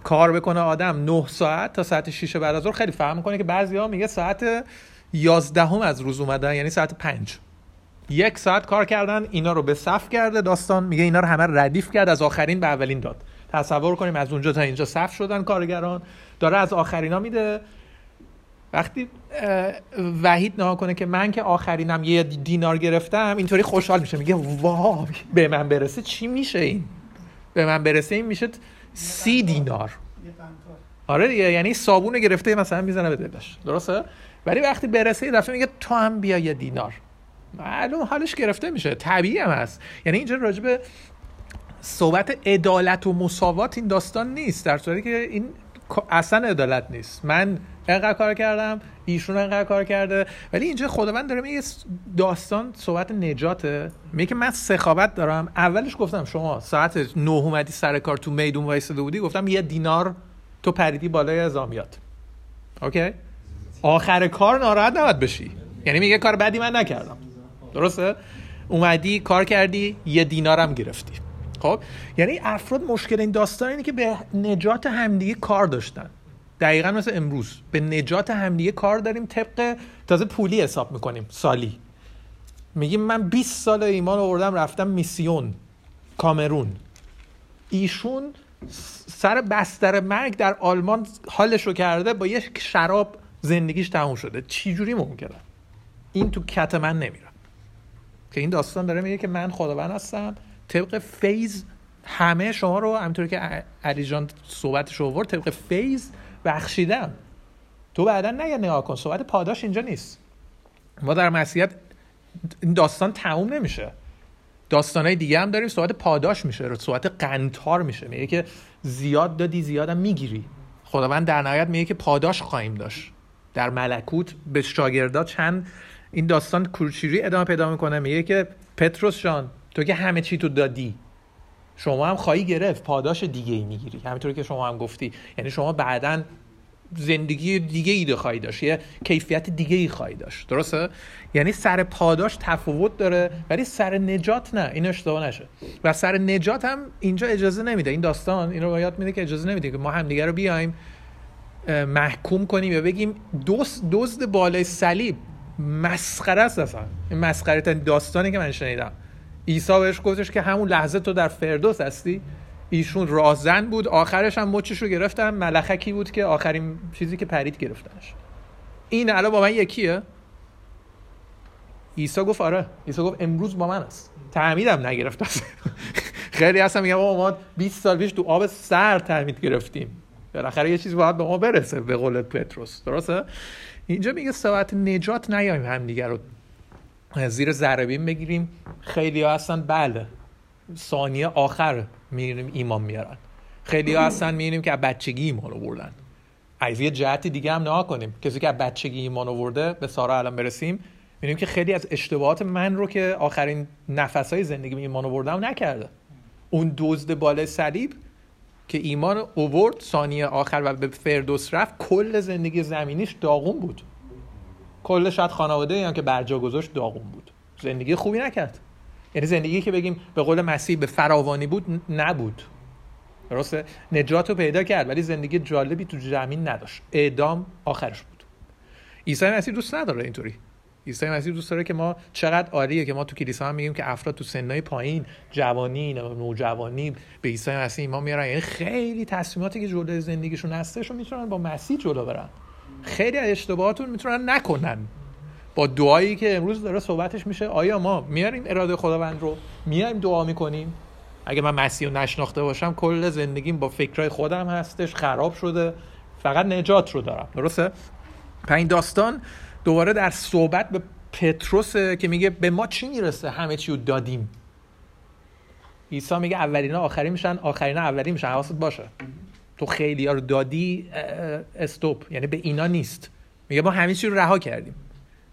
کار بکنه آدم 9 ساعت تا ساعت 6 بعد از ظهر خیلی فهم می‌کنه که بعضی میگه ساعت 11 هم از روز اومدن یعنی ساعت 5 یک ساعت کار کردن اینا رو به صف کرده داستان میگه اینا رو همه ردیف کرد از آخرین به اولین داد. تصور کنیم از اونجا تا اینجا صف شدن کارگران. داره از آخرینا میده. وقتی وحید نها کنه که من که آخرینم یه دینار گرفتم اینطوری خوشحال میشه. میگه وای به من برسه چی میشه این؟ به من برسه این میشه سی دینار. آره دیگه یعنی صابون گرفته مثلا می‌زنه به دلش. درسته؟ ولی وقتی برسه یه دفعه میگه تو هم بیا یه دینار. معلوم حالش گرفته میشه. طبیعی هم هست. یعنی اینجا راجب صحبت عدالت و مساوات این داستان نیست. در صورتی که این اصلا عدالت نیست. من انقدر کار کردم ایشون انقدر کار کرده. ولی اینجا خداوند داره میگه داستان صحبت نجاته. میگه من سخاوت دارم. اولش گفتم شما ساعت نه اومدی سر کار تو میدون وایساده بودی؟ گفتم یه دینار تو پریدی بالای ازامیات اوکی؟ آخر کار ناراحت نباید بشی. یعنی میگه کار بدی من نکردم. درسته؟ اومدی کار کردی یه دینارم گرفتی. خب؟ یعنی افراد مشکل این داستان اینه که به نجات همدیگه کار داشتن. دقیقا مثل امروز. به نجات همدیگه کار داریم طبق تازه پولی حساب می‌کنیم. سالی. میگیم من 20 سال ایمان آوردم رفتم میسیون کامرون. ایشون سر بستر مرگ در آلمان حالش رو کرده با یک شراب زندگیش تموم شده. چی جوری ممکنه؟ این تو کت من نمیره. که این داستان داره میگه که من خداوند هستم. طبق فیض همه شما رو همونطوری که علی جان صحبتش آورد طبق فیض بخشیدم تو بعدا نگه نگاه کن صحبت پاداش اینجا نیست. ما در مسیحیت این داستان تموم نمیشه. داستانهای دیگه هم داریم صحبت پاداش میشه صحبت قنطار میشه. میگه که زیاد دادی زیادم می‌گیری. خداوند در نهایت میگه که پاداش خواهیم داشت. در ملکوت به شاگردا چند این داستان کورچیری ادامه پیدا می‌کنه. میگه که پتروس جان تو که همه چی تو دادی. شما هم خواهی گرفت پاداش دیگه ای می‌گیری. همینطوری که شما هم گفتی. یعنی شما بعدا زندگی دیگه ای خواهی داشت یه کیفیت دیگه ای خواهی داشت. درسته؟ یعنی سر پاداش تفاوت داره ولی سر نجات نه. این اشتباه نشه. و سر نجات هم اینجا اجازه نمیده. این داستان این رو باید میده که اجازه نمیده که ما همدیگه رو بیایم محکوم کنیم یا بگیم دزد بالای صلیب مسخره است اصلا. این مسخره داستانی که من شنیدم. عیسی بهش گفتش که همون لحظه تو در فردوس هستی؟ ایشون رازن بود. آخرش هم مچش رو گرفتن. ملخکی بود که آخرین چیزی که پرید گرفتنش. این الان با من یکیه؟ عیسی گفت آره. عیسی گفت امروز با من است تعمیدم نگرفت. خیلی هستم. میگم ما 20 سال پیش تو آب سر تعمید گرفتیم. بالاخره یه چیزی باید به ما برسه به قول پتروس. درسته؟ اینجا میگه ساعت نجات نیایم همدیگه رو. زیر ذربین بگیریم. خیلی ها هستن بله. ثانیه آخر میریم ایمان میارن. خیلی ها هستن میریم که بچگی ایمان آوردن. از یه جهت دیگه هم نها کنیم. کسی که بچگی ایمان آورده به سارا الان برسیم می‌بینیم که خیلی از اشتباهات من رو که آخرین نفس های زندگی ایمان آوردم نکرده. اون دزد بالای صلیب که ایمان اوورد ثانیه آخر و به فردوس رفت کل زندگی زمینیش داغون بود. کل شاید خانواده هم که برجا گذاشت داغون بود. زندگی خوبی نکرد. یعنی زندگی که بگیم به قول مسیح به فراوانی بود نبود. درسته؟ نجات رو پیدا کرد ولی زندگی جالبی تو زمین نداشت. اعدام آخرش بود. عیسی مسیح دوست نداره اینطوری. عیسی مسیح دوست داره که ما چقدر عالیه که ما تو کلیسا هم میگیم که افراد تو سنای پایین جوانی نوجوانی به عیسی مسیح ایمان میارن. یعنی خیلی تصمیماتی که جلوی زندگیشون هستش رو می‌تونن با مسیح جلو برن. خیلی از اشتباهاتون می‌تونن نکنن. با دعایی که امروز داره صحبتش میشه آیا ما میاریم اراده خداوند رو؟ میایم دعا می‌کنیم؟ اگه من مسیح رو نشناخته باشم کل زندگیم با فکرهای خودم هستش خراب شده فقط نجات رو دارم. درسته؟ این داستان دوباره در صحبت به پتروسه که میگه به ما چی می‌رسه همه چی رو دادیم؟ عیسی میگه اولینا آخری میشن آخرینا اولی میشن حواست باشه. تو خیلی ها رو دادی استوب. یعنی به اینا نیست. میگه ما همه چی رو رها کردیم.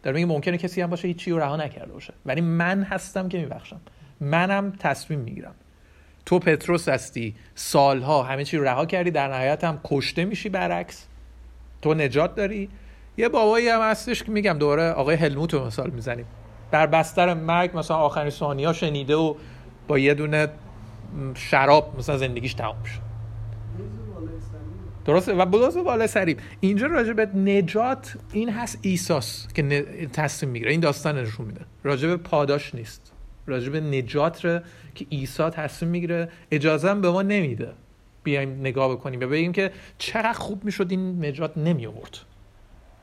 داره میگه ممکنه کسی هم باشه هیچی رو رها نکرده باشه. ولی من هستم که میبخشم. منم تصمیم می‌گیرم. تو پتروس هستی. سالها همه چی رو رها کردی. در نهایت هم کشته میشی برعکس. تو نجات داری. یه بابایی هم هستش که میگم دوره آقای هلموت رو مثال می‌زنیم. در بستر مرگ مثلا آخرین ثانیه شنیده و با یه دونه شراب مثلا زندگیش تمام شد. درسته؟ و بلاز بالا سریب اینجا راجع به نجات این هست ایساس که تصمیم می‌گیره. این داستان نشون میده. راجع به پاداش نیست. راجع به نجات ره که عیسی تصمیم می‌گیره اجازه به ما نمیده. بیایم نگاه بکنیم. و بگیم که چقدر خوب می‌شد این نجات نمی آورد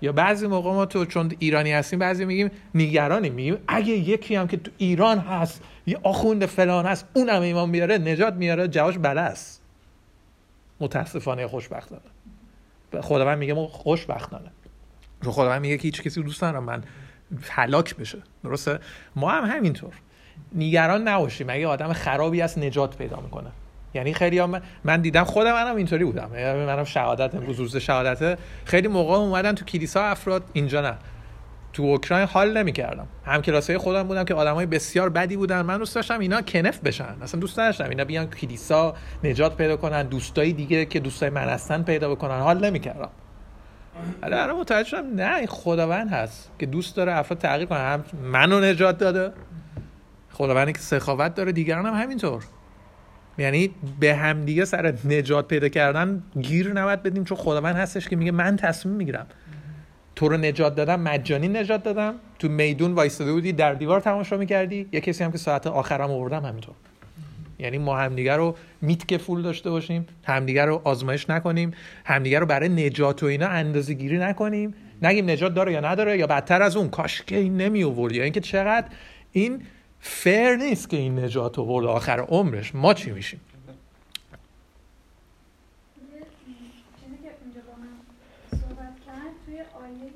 یا بعضی موقع ما تو چون ایرانی هستیم بعضی میگیم نگرانیم میگیم اگه یکی هم که تو ایران هست یه آخوند فلان هست اونم ایمان بیاره نجات میاره جواش بله است. متاسفانه خوشبختانه. خداوند میگه ما خوشبختانه. چون خداوند میگه که هیچ کسی دوست ندارم من هلاک بشه. درسته؟ ما هم همینطور. نگران نباشیم. اگه آدم خرابی هست نجات پیدا می‌کنه. یعنی خیلی هم من, من دیدم خودم منم اینطوری بودم. یعنی منم شهادت امروز روز شهادته خیلی موقع اومدن تو کلیسا افراد اینجا نه. تو اوکراین حال نمی‌کردم. هم کلاسای خودم بودم که آدمای بسیار بدی بودن. من دوست داشتم اینا کنف بشن. اصلا دوست نداشتم اینا بیان کلیسا نجات پیدا کنن دوستای دیگه که دوستای من هستن پیدا بکنن. حال نمی‌کردم. حالا الان متوجه شدم نه خداوند هست که دوست داره افراد تغییر کنن. هم منو نجات داده. خداوندی که سخاوت داره دیگران هم همینطور. یعنی به همدیگه سر نجات پیدا کردن گیر نباید بدیم چون خداوند هستش که میگه من تصمیم می‌گیرم. تو رو نجات دادم مجانی نجات دادم. تو میدون وایستاده بودی در دیوار تماشا می‌کردی. یه کسی هم که ساعت آخرم آوردم همینطور. یعنی ما همدیگه رو میت که فول داشته باشیم همدیگه رو آزمایش نکنیم همدیگه رو برای نجات و اینا اندازه گیری نکنیم. نگیم نجات داره یا نداره یا بدتر از اون کاش که این نمی آورد یا اینکه چقدر این فر نیست که این نجات آورد آخر عمرش. ما چی میشیم یه چیزی که اینجا با من صحبت کرد توی آیه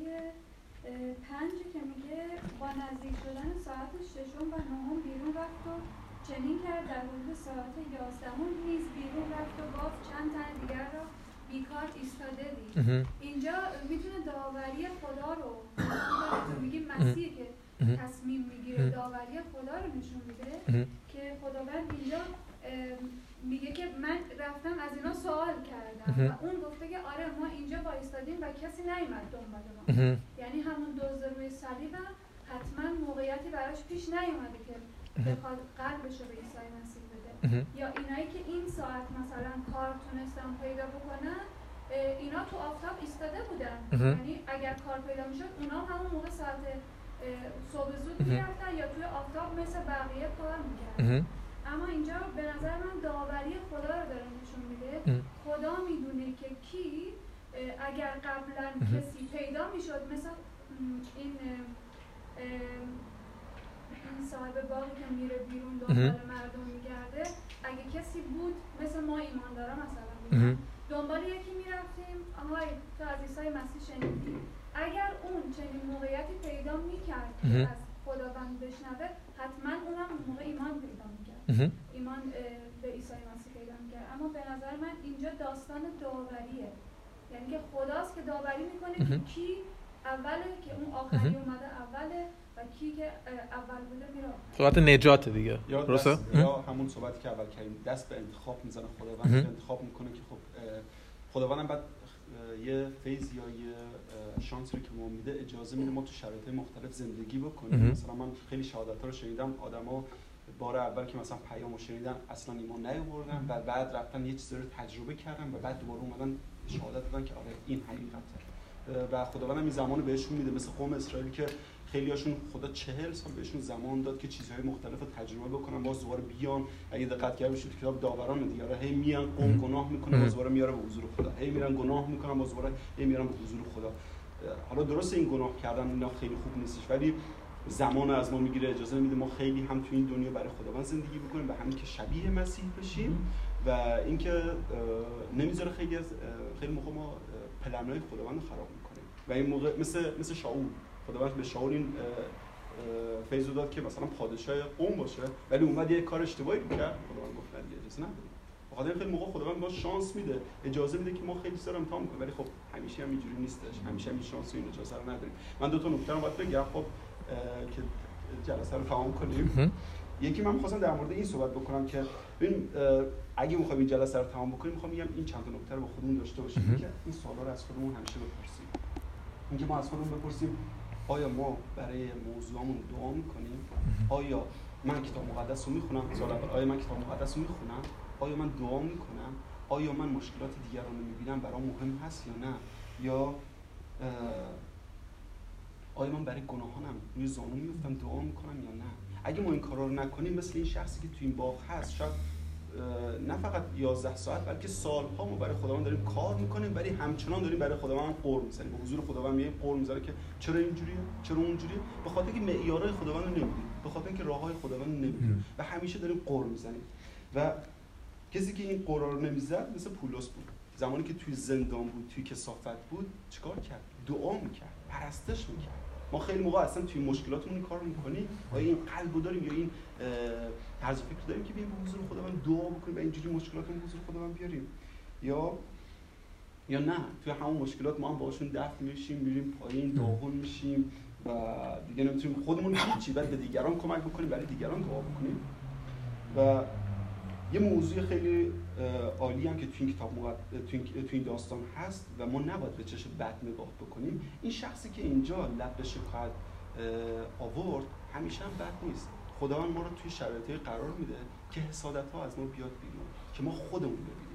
اه، پنج که میگه با نزدیک شدن ساعت ششم و نهم بیرون رفت و چنین کرد در حدود ساعت یازدهم نیز بیرون رفت و گفت چند تن دیگر را بیکار ایستاده دید اینجا می‌تونه داوری خدا رو تو میگی مسیحی که تصمیم می‌گیره داوری خدا رو نشون میده که خداوند اینجا میگه که من رفتم از اینا سوال کردم و اون گفته که آره ما اینجا وایستادیم و کسی نیومد دنبال ما. یعنی همون دزد روی صلیبم حتما موقعیتی براش پیش نیومده که بخواد قلبش رو به عیسی مسیح بده. یا اینایی که این ساعت مثلا کار تونستن پیدا بکنن اینا تو آفتاب ایستاده بودن. یعنی اگر کار پیدا می‌شد اونا همون موقع ساعت صبح زود. می‌رفتن یا توی آفتاب مثل بقیه کار می‌کردن اما اینجا به نظر من داوری خدا رو داره نشون میده. خدا می‌دونه که کی اگر قبلا. کسی پیدا می‌شد مثل این این صاحب باقی که میره بیرون دنبال مردم میگرده اگه کسی بود مثل ما ایماندارا مثلا بودن دنبال یکی می‌رفتیم. آهای تو از عیسی مسیح شنیدی؟ اگر اون چنین موقعیتی پیدا می‌کرد. از خداوند بشنوه حتما اونم اون موقع ایمان پیدا می‌کرد. ایمان به عیسی مسیح پیدا می‌کرد. اما به نظر من اینجا داستان داوریه. یعنی که خداست که داوری می‌کنه که. کی اوله که اون آخری. اومده اوله و کی که اول بوده میره. صحبت نجات دیگه. یا یا همون صحبتی که اول کردیم. دست به انتخاب می‌زنه خداوند انتخاب می‌کنه که خب خداوندم بعد یه فیض یا یه اه، شانسی رو که ما میده اجازه میده ما تو شرایط مختلف زندگی بکنیم. مثلا من خیلی شهادت رو شنیدم آدما بار اول که مثلا پیامو شنیدن اصلا ایمان نیاوردن و بعد رفتن یه چیزی رو تجربه کردن و بعد دوباره اومدن شهادت دادن که آره این حقیقته و خداوند این زمان رو بهشون میده مثل قوم اسرائیل که خیلی هاشون خدا چهل سال بهشون زمان داد که چیزهای مختلف رو تجربه بکنن باز دوباره بیان. اگه دقت کرده باشید کتاب داوران دیگه آره هی میان قوم گناه می‌کنن باز دوباره میاره به حضور خدا. هی میرن گناه می‌کنن باز دوباره هی میارن به حضور خدا. حالا درست این گناه کردن اینا خیلی خوب نیستش ولی زمان از ما می‌گیره اجازه نمیده ما خیلی هم تو این دنیا برای خداوند زندگی بکنیم و همین که شبیه مسیح بشیم و اینکه نمی‌ذاره خیلی از خیلی موقع ما پلن‌های خداوند خراب می‌کنیم. و این موقع مثل مثل شاول. خداوند به شاول این فیض داد که مثلا پادشاه قوم باشه. ولی اومد یه کار اشتباهی رو کرد خداوند گفت نه دیگه اجازه نداری بخاطر خیلی موقع خداوند ما شانس میده. اجازه میده که ما خیلی سر امتحان کنیم. ولی خب همیشه هم اینجوری نیستش. همیشه هم این شانس و این اجازه رو نداریم. من دو تا نکته رو باید بگم. خب که جلسه رو تمام کنیم. یکی من خواستم در مورد این صحبت بکنم که ببین اگه می‌خوایم این جلسه رو تمام بکنیم می‌خوام بگم این چند تا نکته رو با خودمون داشته باشیم. که این سوالا رو از خودمون همیشه بپرسیم. اینکه ما از خودمون بپرسیم آیا ما برای موضوعمون دعا می‌کنیم؟ آیا من کتاب مقدس رو می‌خونم؟ آیا من کتاب مقدس رو می‌خونم؟ آیا من دعا می‌کنم؟ آیا من مشکلات دیگران رو می‌بینم؟ برام مهم هست یا نه؟ یا آیا من برای گناهانم روی زانو میفتم دعا می‌کنم یا نه؟ اگه ما این کارا رو نکنیم مثل این شخصی که تو این باغ هست شاید نه فقط 11 ساعت بلکه سالها ما برای خداوند داریم کار می‌کنیم ولی همچنان داریم برای خداوند قور می‌زنیم. به حضور خداوند میگیم قور می‌زنه که چرا اینجوریه؟ چرا اونجوریه؟ به خاطر اینکه معیارهای خداوند رو نمیدیم به خاطر اینکه راههای خداوند رو نمیدیم و همیشه داریم قور می‌زنیم. و کسی که این قرار رو نمی‌زد مثل پولس بود. زمانی که توی زندان بود توی کسافت بود چیکار کرد؟ دعا می‌کرد. پرستش می‌کرد. ما خیلی موقع اصلا توی مشکلاتمون این کار می‌کنیم. آیا این قلب داریم یا این طرز فکر داریم که بیایم به حضور خداوند دعا بکنیم و اینجوری مشکلاتمون حضور خداوند بیاریم. یا یا نه توی همون مشکلات ما هم باشون دفع میشیم میریم پایین داغون میشیم و دیگه نمی‌تونیم خودمون هیچی بعد به دیگران کمک بکنیم برای دیگران دعا بکنیم. و یه موضوع خیلی عالی هم که تو این کتاب تو این داستان هست و ما نباید به چشم بد نگاه بکنیم. این شخصی که اینجا لب به شکایت آورد همیشه هم بد نیست. خداوند ما رو توی شرایطی قرار میده که حسادت ها از ما بیاد بیرون که ما خودمون ببینیم.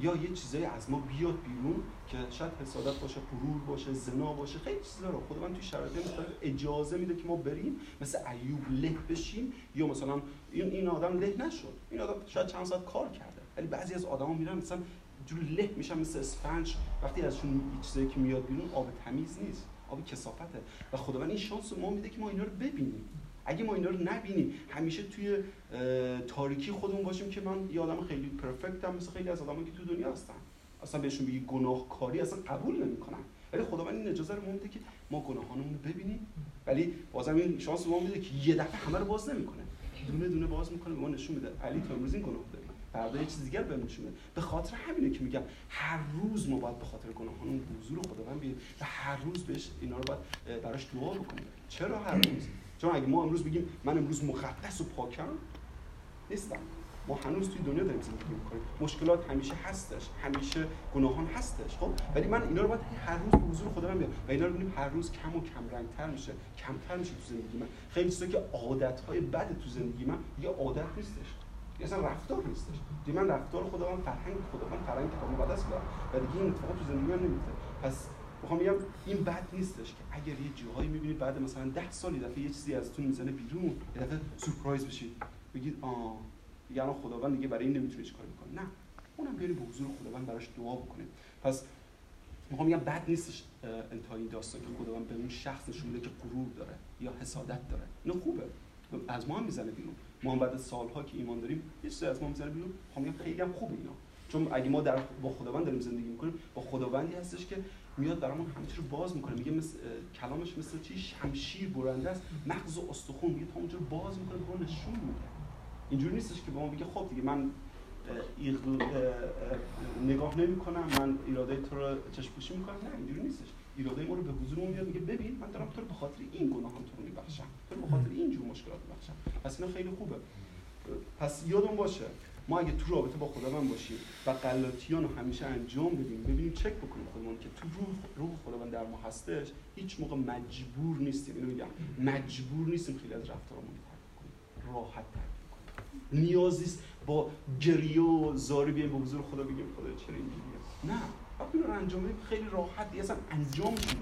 یا یه چیزایی از ما بیاد بیرون که شاید حسادت باشه غرور باشه زنا باشه خیلی چیزا رو خداوند توی شرایط مختلف اجازه میده که ما بریم مثل ایوب له بشیم یا مثلا این این آدم له نشد. این آدم شاید چند ساعت کار کرده ولی بعضی از آدما میرن مثلا جوری له میشن مثل اسفنج. وقتی ازشون چیزایی که میاد بیرون آب تمیز نیست آب کثافته. و خداوند این شانس ما میده که ما اینا رو ببینیم. اگه ما اینا رو نبینیم همیشه توی تاریکی خودمون باشیم که من یه آدم خیلی پرفکتم مثل خیلی از آدمایی که تو دنیا هستن اصلا بهشون بگی گناهکاری اصلا قبول نمی‌کنن ولی خداوند این اجازه رو میده که ما گناهانمون رو ببینیم. ولی بازم این شانس ما میده که یه دفعه همه رو باز نمی‌کنه. دونه دونه باز می‌کنه به ما نشون میده. علی تو امروز این گناه داری فردا یه چیز دیگر بهم نشون به خاطر همینه که میگم هر روز ما باید به خاطر گناهانمون به حضور خداوند بیایم و هر روز بهش اینا رو باید براش دعا بکنیم. چرا هر روز؟ چون اگه ما امروز بگیم من امروز مقدس و پاکم نیستم. ما هنوز توی دنیا داریم زندگی می‌کنیم. مشکلات همیشه هستش همیشه گناهان هستش خب؟ ولی من اینا رو باید هر روز به حضور خودم بیام و اینا رو ببینیم هر روز کم و کم رنگتر میشه کمتر میشه تو زندگی من. خیلی چیزا که عادت های بد تو زندگی من یه عادت نیستش. یه اصلا رفتار نیستش. دیگه من رفتار خودم فرهنگ خودم فرهنگ کتاب مقدس بودم و دیگه این اتفاقات تو زندگی من نمیفته پس می‌خوام بگم این بد نیستش که اگر یه جاهایی می‌بینید بعد مثلا 10 سال یه دفعه یه چیزی ازتون می‌زنه بیرون یه دفعه سورپرایز بشید بگید آ دیگه الان خداوند دیگه برای این نمی‌تونه چیکار بکنه. نه. اونم بیاریم به حضور خداوند براش دعا بکنیم. پس می‌خوام بگم بد نیستش انتهای این داستان که خداوند به اون شخص نشون که غرور داره یا حسادت داره. اینو خوبه. از ما هم می‌زنه بیرون. ما هم بعد سالها که ایمان داریم یه چیزی از ما می‌زنه بیرون. می‌خوام خیلی هم خوبه اینا. چون اگه ما در با خداوند داریم زندگی می‌کنیم با خداوندی هستش که میاد برامون همه رو باز می‌کنه. میگه مثل کلامش مثل چی؟ شمشیر برنده است. مغز و استخون. میگه تا اونجا باز می‌کنه به نشون میده. اینجوری نیستش که به ما بگه خب دیگه من نگاه نمی کنم من ایراده تو رو چشم پوشی می‌کنم. نه اینجوری نیستش. ایراده ما رو به حضور میاد میگه ببین من دارم تو رو به خاطر این گناهان تو رو میبخشم. تو رو به خاطر این جور مشکلات میبخشم. پس اینا خیلی خوبه. پس یادون باشه ما اگه تو رابطه با خداوند باشیم و غلطیان رو همیشه انجام بدیم ببینیم چک بکنیم خودمون که تو روح روح خداوند در ما هستش هیچ موقع مجبور نیستیم اینو میگم مجبور نیستیم خیلی از رفتارمون ترک کنیم راحت ترک نیازی با گریه زاری بیایم به حضور خدا بگیم خدا چرا اینجوریه؟ نه. وقتی رو انجام بدیم خیلی راحت اصلا انجام بدیم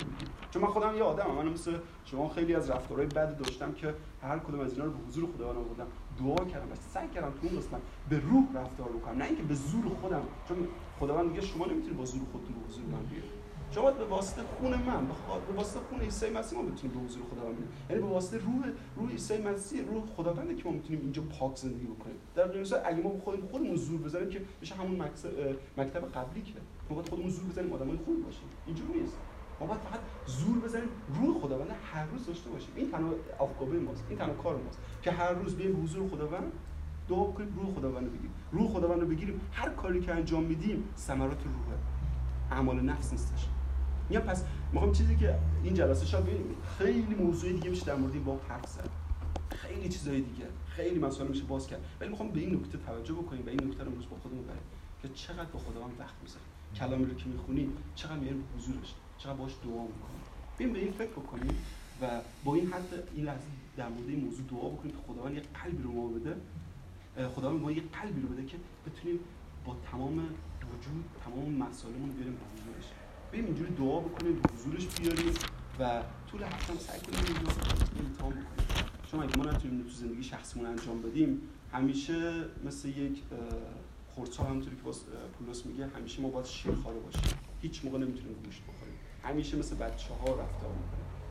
چون من خودم یه آدمم من مثل شما خیلی از رفتارهای بد داشتم که هر کدوم از اینا رو به حضور خداوند آوردم. دعا کردم و سعی کردم تو اون قسمت به روح رفتار بکنم. نه اینکه به زور خودم چون خداوند میگه شما نمی‌تونید با زور خودتون به حضور من بیاید شما به واسطه خون من به واسطه خون عیسی مسیح ما بتونیم به حضور خداوند بیایم یعنی به واسطه روح روح عیسی مسیح روح خداونده که ما می‌تونیم اینجا پاک زندگی بکنیم. در غیر اگه ما خودمون خودمون زور بزنیم که میشه همون مکتب قبلی که ما باید خودمون زور بزنیم آدمای خوب باشیم. اینجوری نیست. ما باید فقط زور بزنیم روح خداوند هر روز داشته باشیم. این تنها افکابه ماست این تنها کار ماست که هر روز بیایم حضور خداوند دعا بکنیم روح خداوند رو بگیریم. روح خداوند رو بگیریم. هر کاری که انجام میدیم ثمرات روحه. اعمال نفس نیستش. میگم پس می‌خوام چیزی که این جلسه شاید خیلی موضوع دیگه میشه در مورد این باب حرف زد. خیلی چیزای دیگه خیلی مسائل میشه باز کرد. ولی می‌خوام به این نکته توجه بکنیم و این نکته رو امروز با خودمون بریم که چقدر با خداوند وقت می‌ذاریم. کلامی رو که می‌خونیم چقدر میاریم حضورش. چقدر باش دعا می‌کنیم. ببین به این فکر بکنیم و با این حتی این لحظه در مورد این موضوع دعا بکنیم که خداوند یه قلبی رو ما بده. خداوند ما یه قلبی رو بده که بتونیم با تمام وجود تمام مسائلمون بیاریم به حضورش بریم اینجوری دعا بکنیم به حضورش بیاریم و طول هفته هم سعی کنیم اینجا امتحان بکنیم. چون اگه ما نتونیم تو زندگی شخصیمون انجام بدیم همیشه مثل یک خردسال همونطوری که پولس میگه همیشه ما باید شیرخواره باشیم. هیچ موقع نمی‌تونیم گوشت بخوریم. همیشه مثل بچه ها رفتار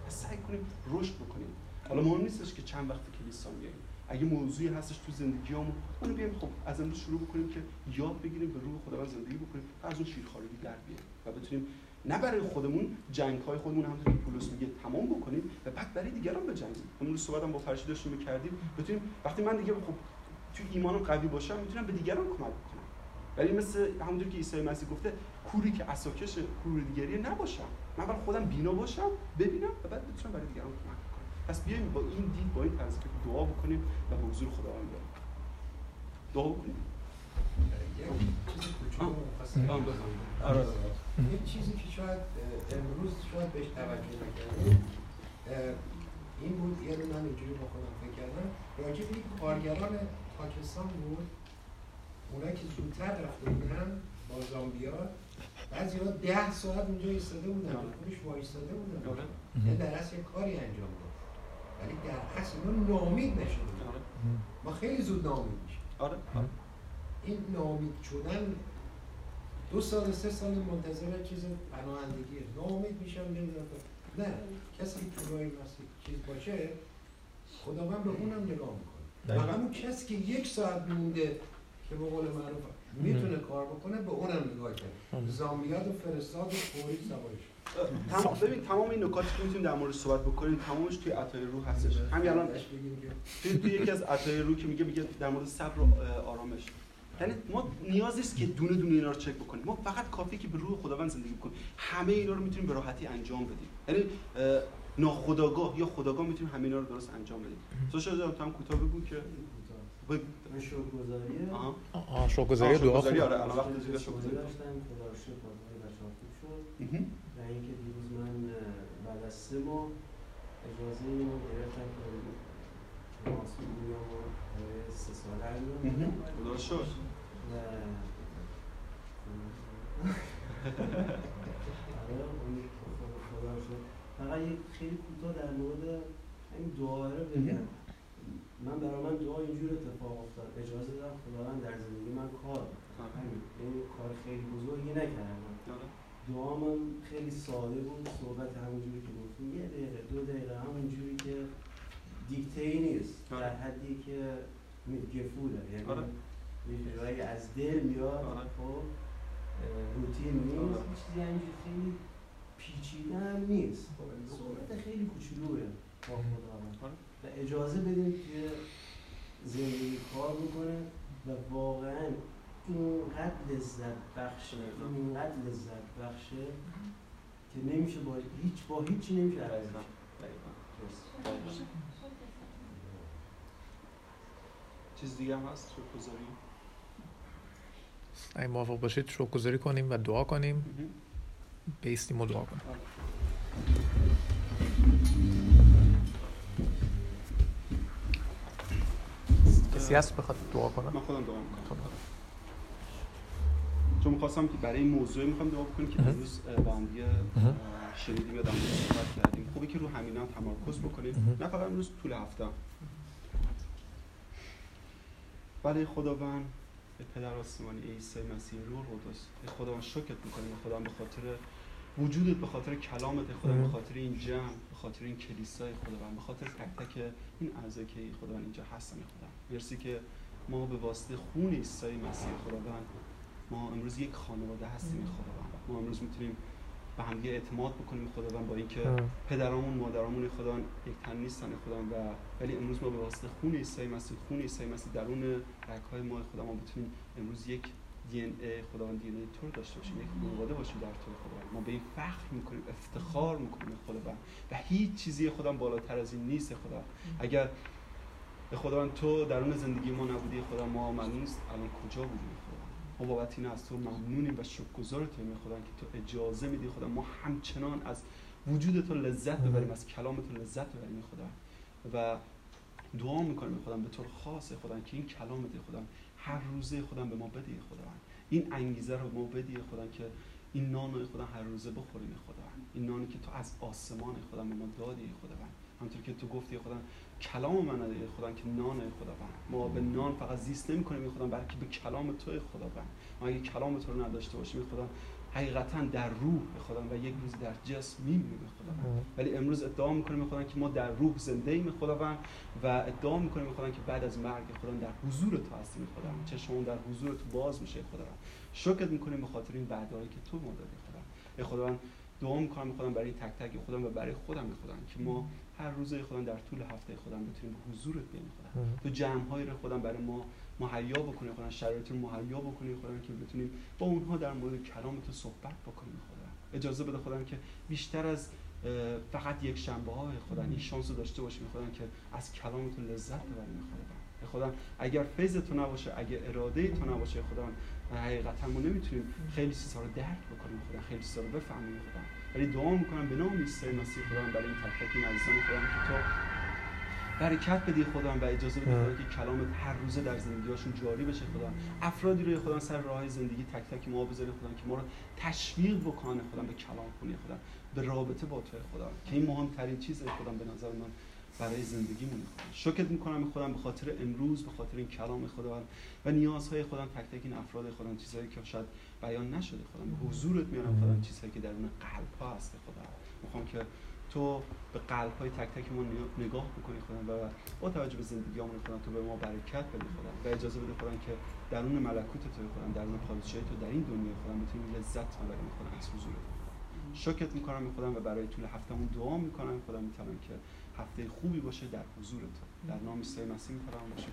پس سعی کنیم رشد بکنیم. حالا مهم نیستش که چند وقت کلیسا میاییم. اگه موضوعی هستش تو زندگیامون اونو بیایم خب از امروز شروع بکنیم که یاد بگیریم به روح خداوند زندگی بکنیم و از اون شیرخوارگی در بیاریم و بتونیم نه برای خودمون جنگ های خودمون همونطور که پولس میگه تمام بکنیم و بعد برای دیگران بجنگیم. امروز صحبت هم با فرشی داشتیم می‌کردیم بتونیم وقتی من دیگه خب تو ایمانم قوی باشم می‌تونم به دیگران کمک بکنم. ولی مثل همونطور که عیسی مسیح گفته کوری که اساکش کور دیگری نباشم. من برای خودم بینا باشم ببینم و بعد بتونم برای دیگران کمک کنم پس بیایم با این دید با این فکر دعا بکنیم و به حضور خداوند بریم دعا بکنیم. یه چیزی که شاید امروز شاید بهش توجه نکردیم این بود یه رو من اینجوری با خودم فکر کردم. راجع به کارگران پاکستان بود اونایی که زودتر رفته بودن با زامبیا بعضی ها ده ساعت اونجا ایستاده بودن آره. خودش وایستاده بودن آره. یعنی در اصل یه کاری انجام داد ولی در اصل اینا نامید نشده بودن. آره. ما خیلی زود نامید میشیم آره. این نامید شدن دو سال سه سال منتظر چیز پناهندگیه نامید میشم نمی‌دونم نه کسی که تو راه مسیح چیز باشه خداوند به اونم نگاه می‌کنه و. همون کسی که یک ساعت مونده که به قول معروف می‌تونه کار بکنه به اونم نگاه کرد زامبیات و فرستاد و فوری سوارش. تمام ببین تمام این نکاتی که می‌تونیم در مورد صحبت بکنیم تمامش توی عطای روح هستش. همین الان توی, توی یکی از عطای روح که میگه میگه در مورد صبر و آرامش. یعنی ما نیاز نیست که دونه دونه اینا رو چک بکنیم. ما فقط کافی که به روح خداوند زندگی بکنیم. همه اینا رو می‌تونیم به راحتی انجام بدیم. یعنی اه، ناخودآگاه یا خداگاه می‌تونیم همه اینا رو درست انجام بدیم. سوشال جان تو هم کوتاه بگو که بگو. من شکرگزاریه آها. و دعا خوب آره الان وقت شکرگزاری شکرگزاری داشتم خدا رو شکر بازهای بچه‌ها خوب شد. و اینکه دیروز من بعد از سه ماه اجازه اینو گرفتم که ماسول بیام و سه ساله. بدم خدا رو شکر و آره خدا- رو شکر. فقط یک خیلی کوتاه در مورد این دعا رو بگم من برای من دعا اینجور اتفاق افتاد. اجازه دادم خداوند در زندگی من کار این کار خیلی بزرگی نکردم. آره. دعام هم خیلی ساده بود. صحبت همونجوری که گفتیم. یه دقیقه دو دقیقه همونجوری که دیکته ای نیست. آره. در حدی که گفوله یعنی آره. یه جورایی از دل میاد. خب روتین نیست. یه چیزی همینجوری خیلی پیچیده هم نیست. صحبت خیلی کوچولوه. با خداوند. و اجازه بدیم که زندگی کار بکنه و واقعا اینقدر لذت بخشه اینقدر لذت بخشه که نمیشه با هیچ با هیچی نمیشه عوض. چیز دیگه هم هست؟ شکرگزاری؟ اگه موافق باشید شکرگزاری کنیم و دعا کنیم. بیستیم و دعا کنیم. کسی هست بخواد دعا کنه من خودم دعا می‌کنم خب. چون می‌خواستم که برای این موضوع می‌خوام دعا بکنیم که. امروز با هم دیگه شنیدیم یا در صحبت کردیم خوبه که رو همینا هم تمرکز بکنیم. نه فقط امروز طول هفته برای خداوند به پدر آسمانی عیسی مسیح روح القدس ای خداوند شکرت می‌کنیم خداوند به خاطر وجودت به خاطر کلامت خداوند به. خاطر این جمع به خاطر این کلیسای خداوند به خاطر تک تک این اعضایی که خداوند اینجا هستن خدا مرسی که ما به واسطه خون عیسی مسیح خداوند ما امروز یک خانواده هستیم خداوند. ما امروز می‌تونیم به همدیگه اعتماد بکنیم خداوند با اینکه. پدرامون مادرامون خداوند یک تن نیستن خداوند و ولی امروز ما به واسطه خون عیسی مسیح خون عیسی مسیح درون رگ‌های ما خدا ما بتونیم امروز یک دی ان ای خداوند دی ان ای تو رو داشته باشیم یک خانواده باشیم در تو خداوند. ما به این فخر می‌کنیم افتخار می‌کنیم خداوند و هیچ چیزی خداوند بالاتر از این نیست خدا اگر به خداوند تو درون زندگی ما نبودی خدا ما نیست الان کجا بودیم. خدا ما بابت این از تو ممنونیم و شکرگزارتیم خدا که تو اجازه میدی خدا ما همچنان از وجود تو لذت ببریم از کلام تو لذت ببریم خدا. و دعا می‌کنیم خدا به طور خاص خدا که این کلامت خدا. هر روزه خدا به ما بدی خدا. این انگیزه رو به ما بدی خدا که این نان رو خدا هر روزه بخوریم خدا. این نانی که تو از آسمان خدا به ما دادی خدا. همونطور که تو گفتی خدا کلام من ای خدا که نان خدا ما به نان فقط زیست نمی کنیم خدا بلکه به کلام تو خدا ما اگه کلام تو رو نداشته باشیم خدا حقیقتا در روح خدا و یک روز در جسم میمیریم خدا ولی امروز ادعا می‌کنیم خدا که ما در روح زنده ایم خداوند و ادعا می‌کنیم خدا که بعد از مرگ خدا در حضور تو هستیم خدا چشمون در حضور تو باز میشه خدا شکر می‌کنیم به خاطر این وعده‌ای که تو ما دادی خدا ای خداوند دعا می‌کنم خدا برای تک تک خودم و برای خودم خدا که ما هر روزه خودم در طول هفته خودم بتونیم به حضورت بیایم خدا تو جمع های رو خودم برای ما مهیا بکنی خدا شرایط رو مهیا بکنی خدا که بتونیم با اونها در مورد کلام تو صحبت بکنیم خدا اجازه بده خدا که بیشتر از فقط یک شنبه های خدا این شانس رو داشته باشیم خدا که از کلام تو لذت ببریم خدا خدا اگر فیض تو نباشه اگر اراده تو نباشه خدا حقیقتا ما نمی‌تونیم خیلی چیزها رو درک بکنیم خدا خیلی چیزها رو بفهمیم خدا ولی دعا می‌کنم به نام عیسی مسیح خدا برای این تک تک این عزیزان خدا که تو برکت بدی خدا و اجازه بدی خدا که کلامت هر روزه در زندگیشون جاری بشه خدا افرادی رو خدا سر راه زندگی تک تک ما بذاری خدا که ما رو تشویق بکنه خدا به کلام خونی خدا به رابطه با تو خدا که این مهمترین چیزه خدا به نظر من برای زندگیمون خدا شکر می‌کنم خودم به خاطر امروز به خاطر این کلام خدا و نیازهای خودم تک تک این افراد خدا چیزایی که شاید بیان نشده. خدا به حضورت میارم. خدا چیزایی که درون قلب ها هست. خدا می‌خوام که تو به قلب های تک تک ما نگاه بکنی خدا. و با توجه به زندگی همون خدا تو به ما برکت بدی خدا. و اجازه بده خدا که درون ملکوت تو خدا درون پادشاهی تو در این دنیا خدا بتونیم لذت ببریم خدا. از حضور شکرت می‌کنم خودم و برای طول هفتهمون دعا می‌کنم. خدا می‌تونم که هفته خوبی باشه در حضور تو. در نام عیسی مسیح و شکر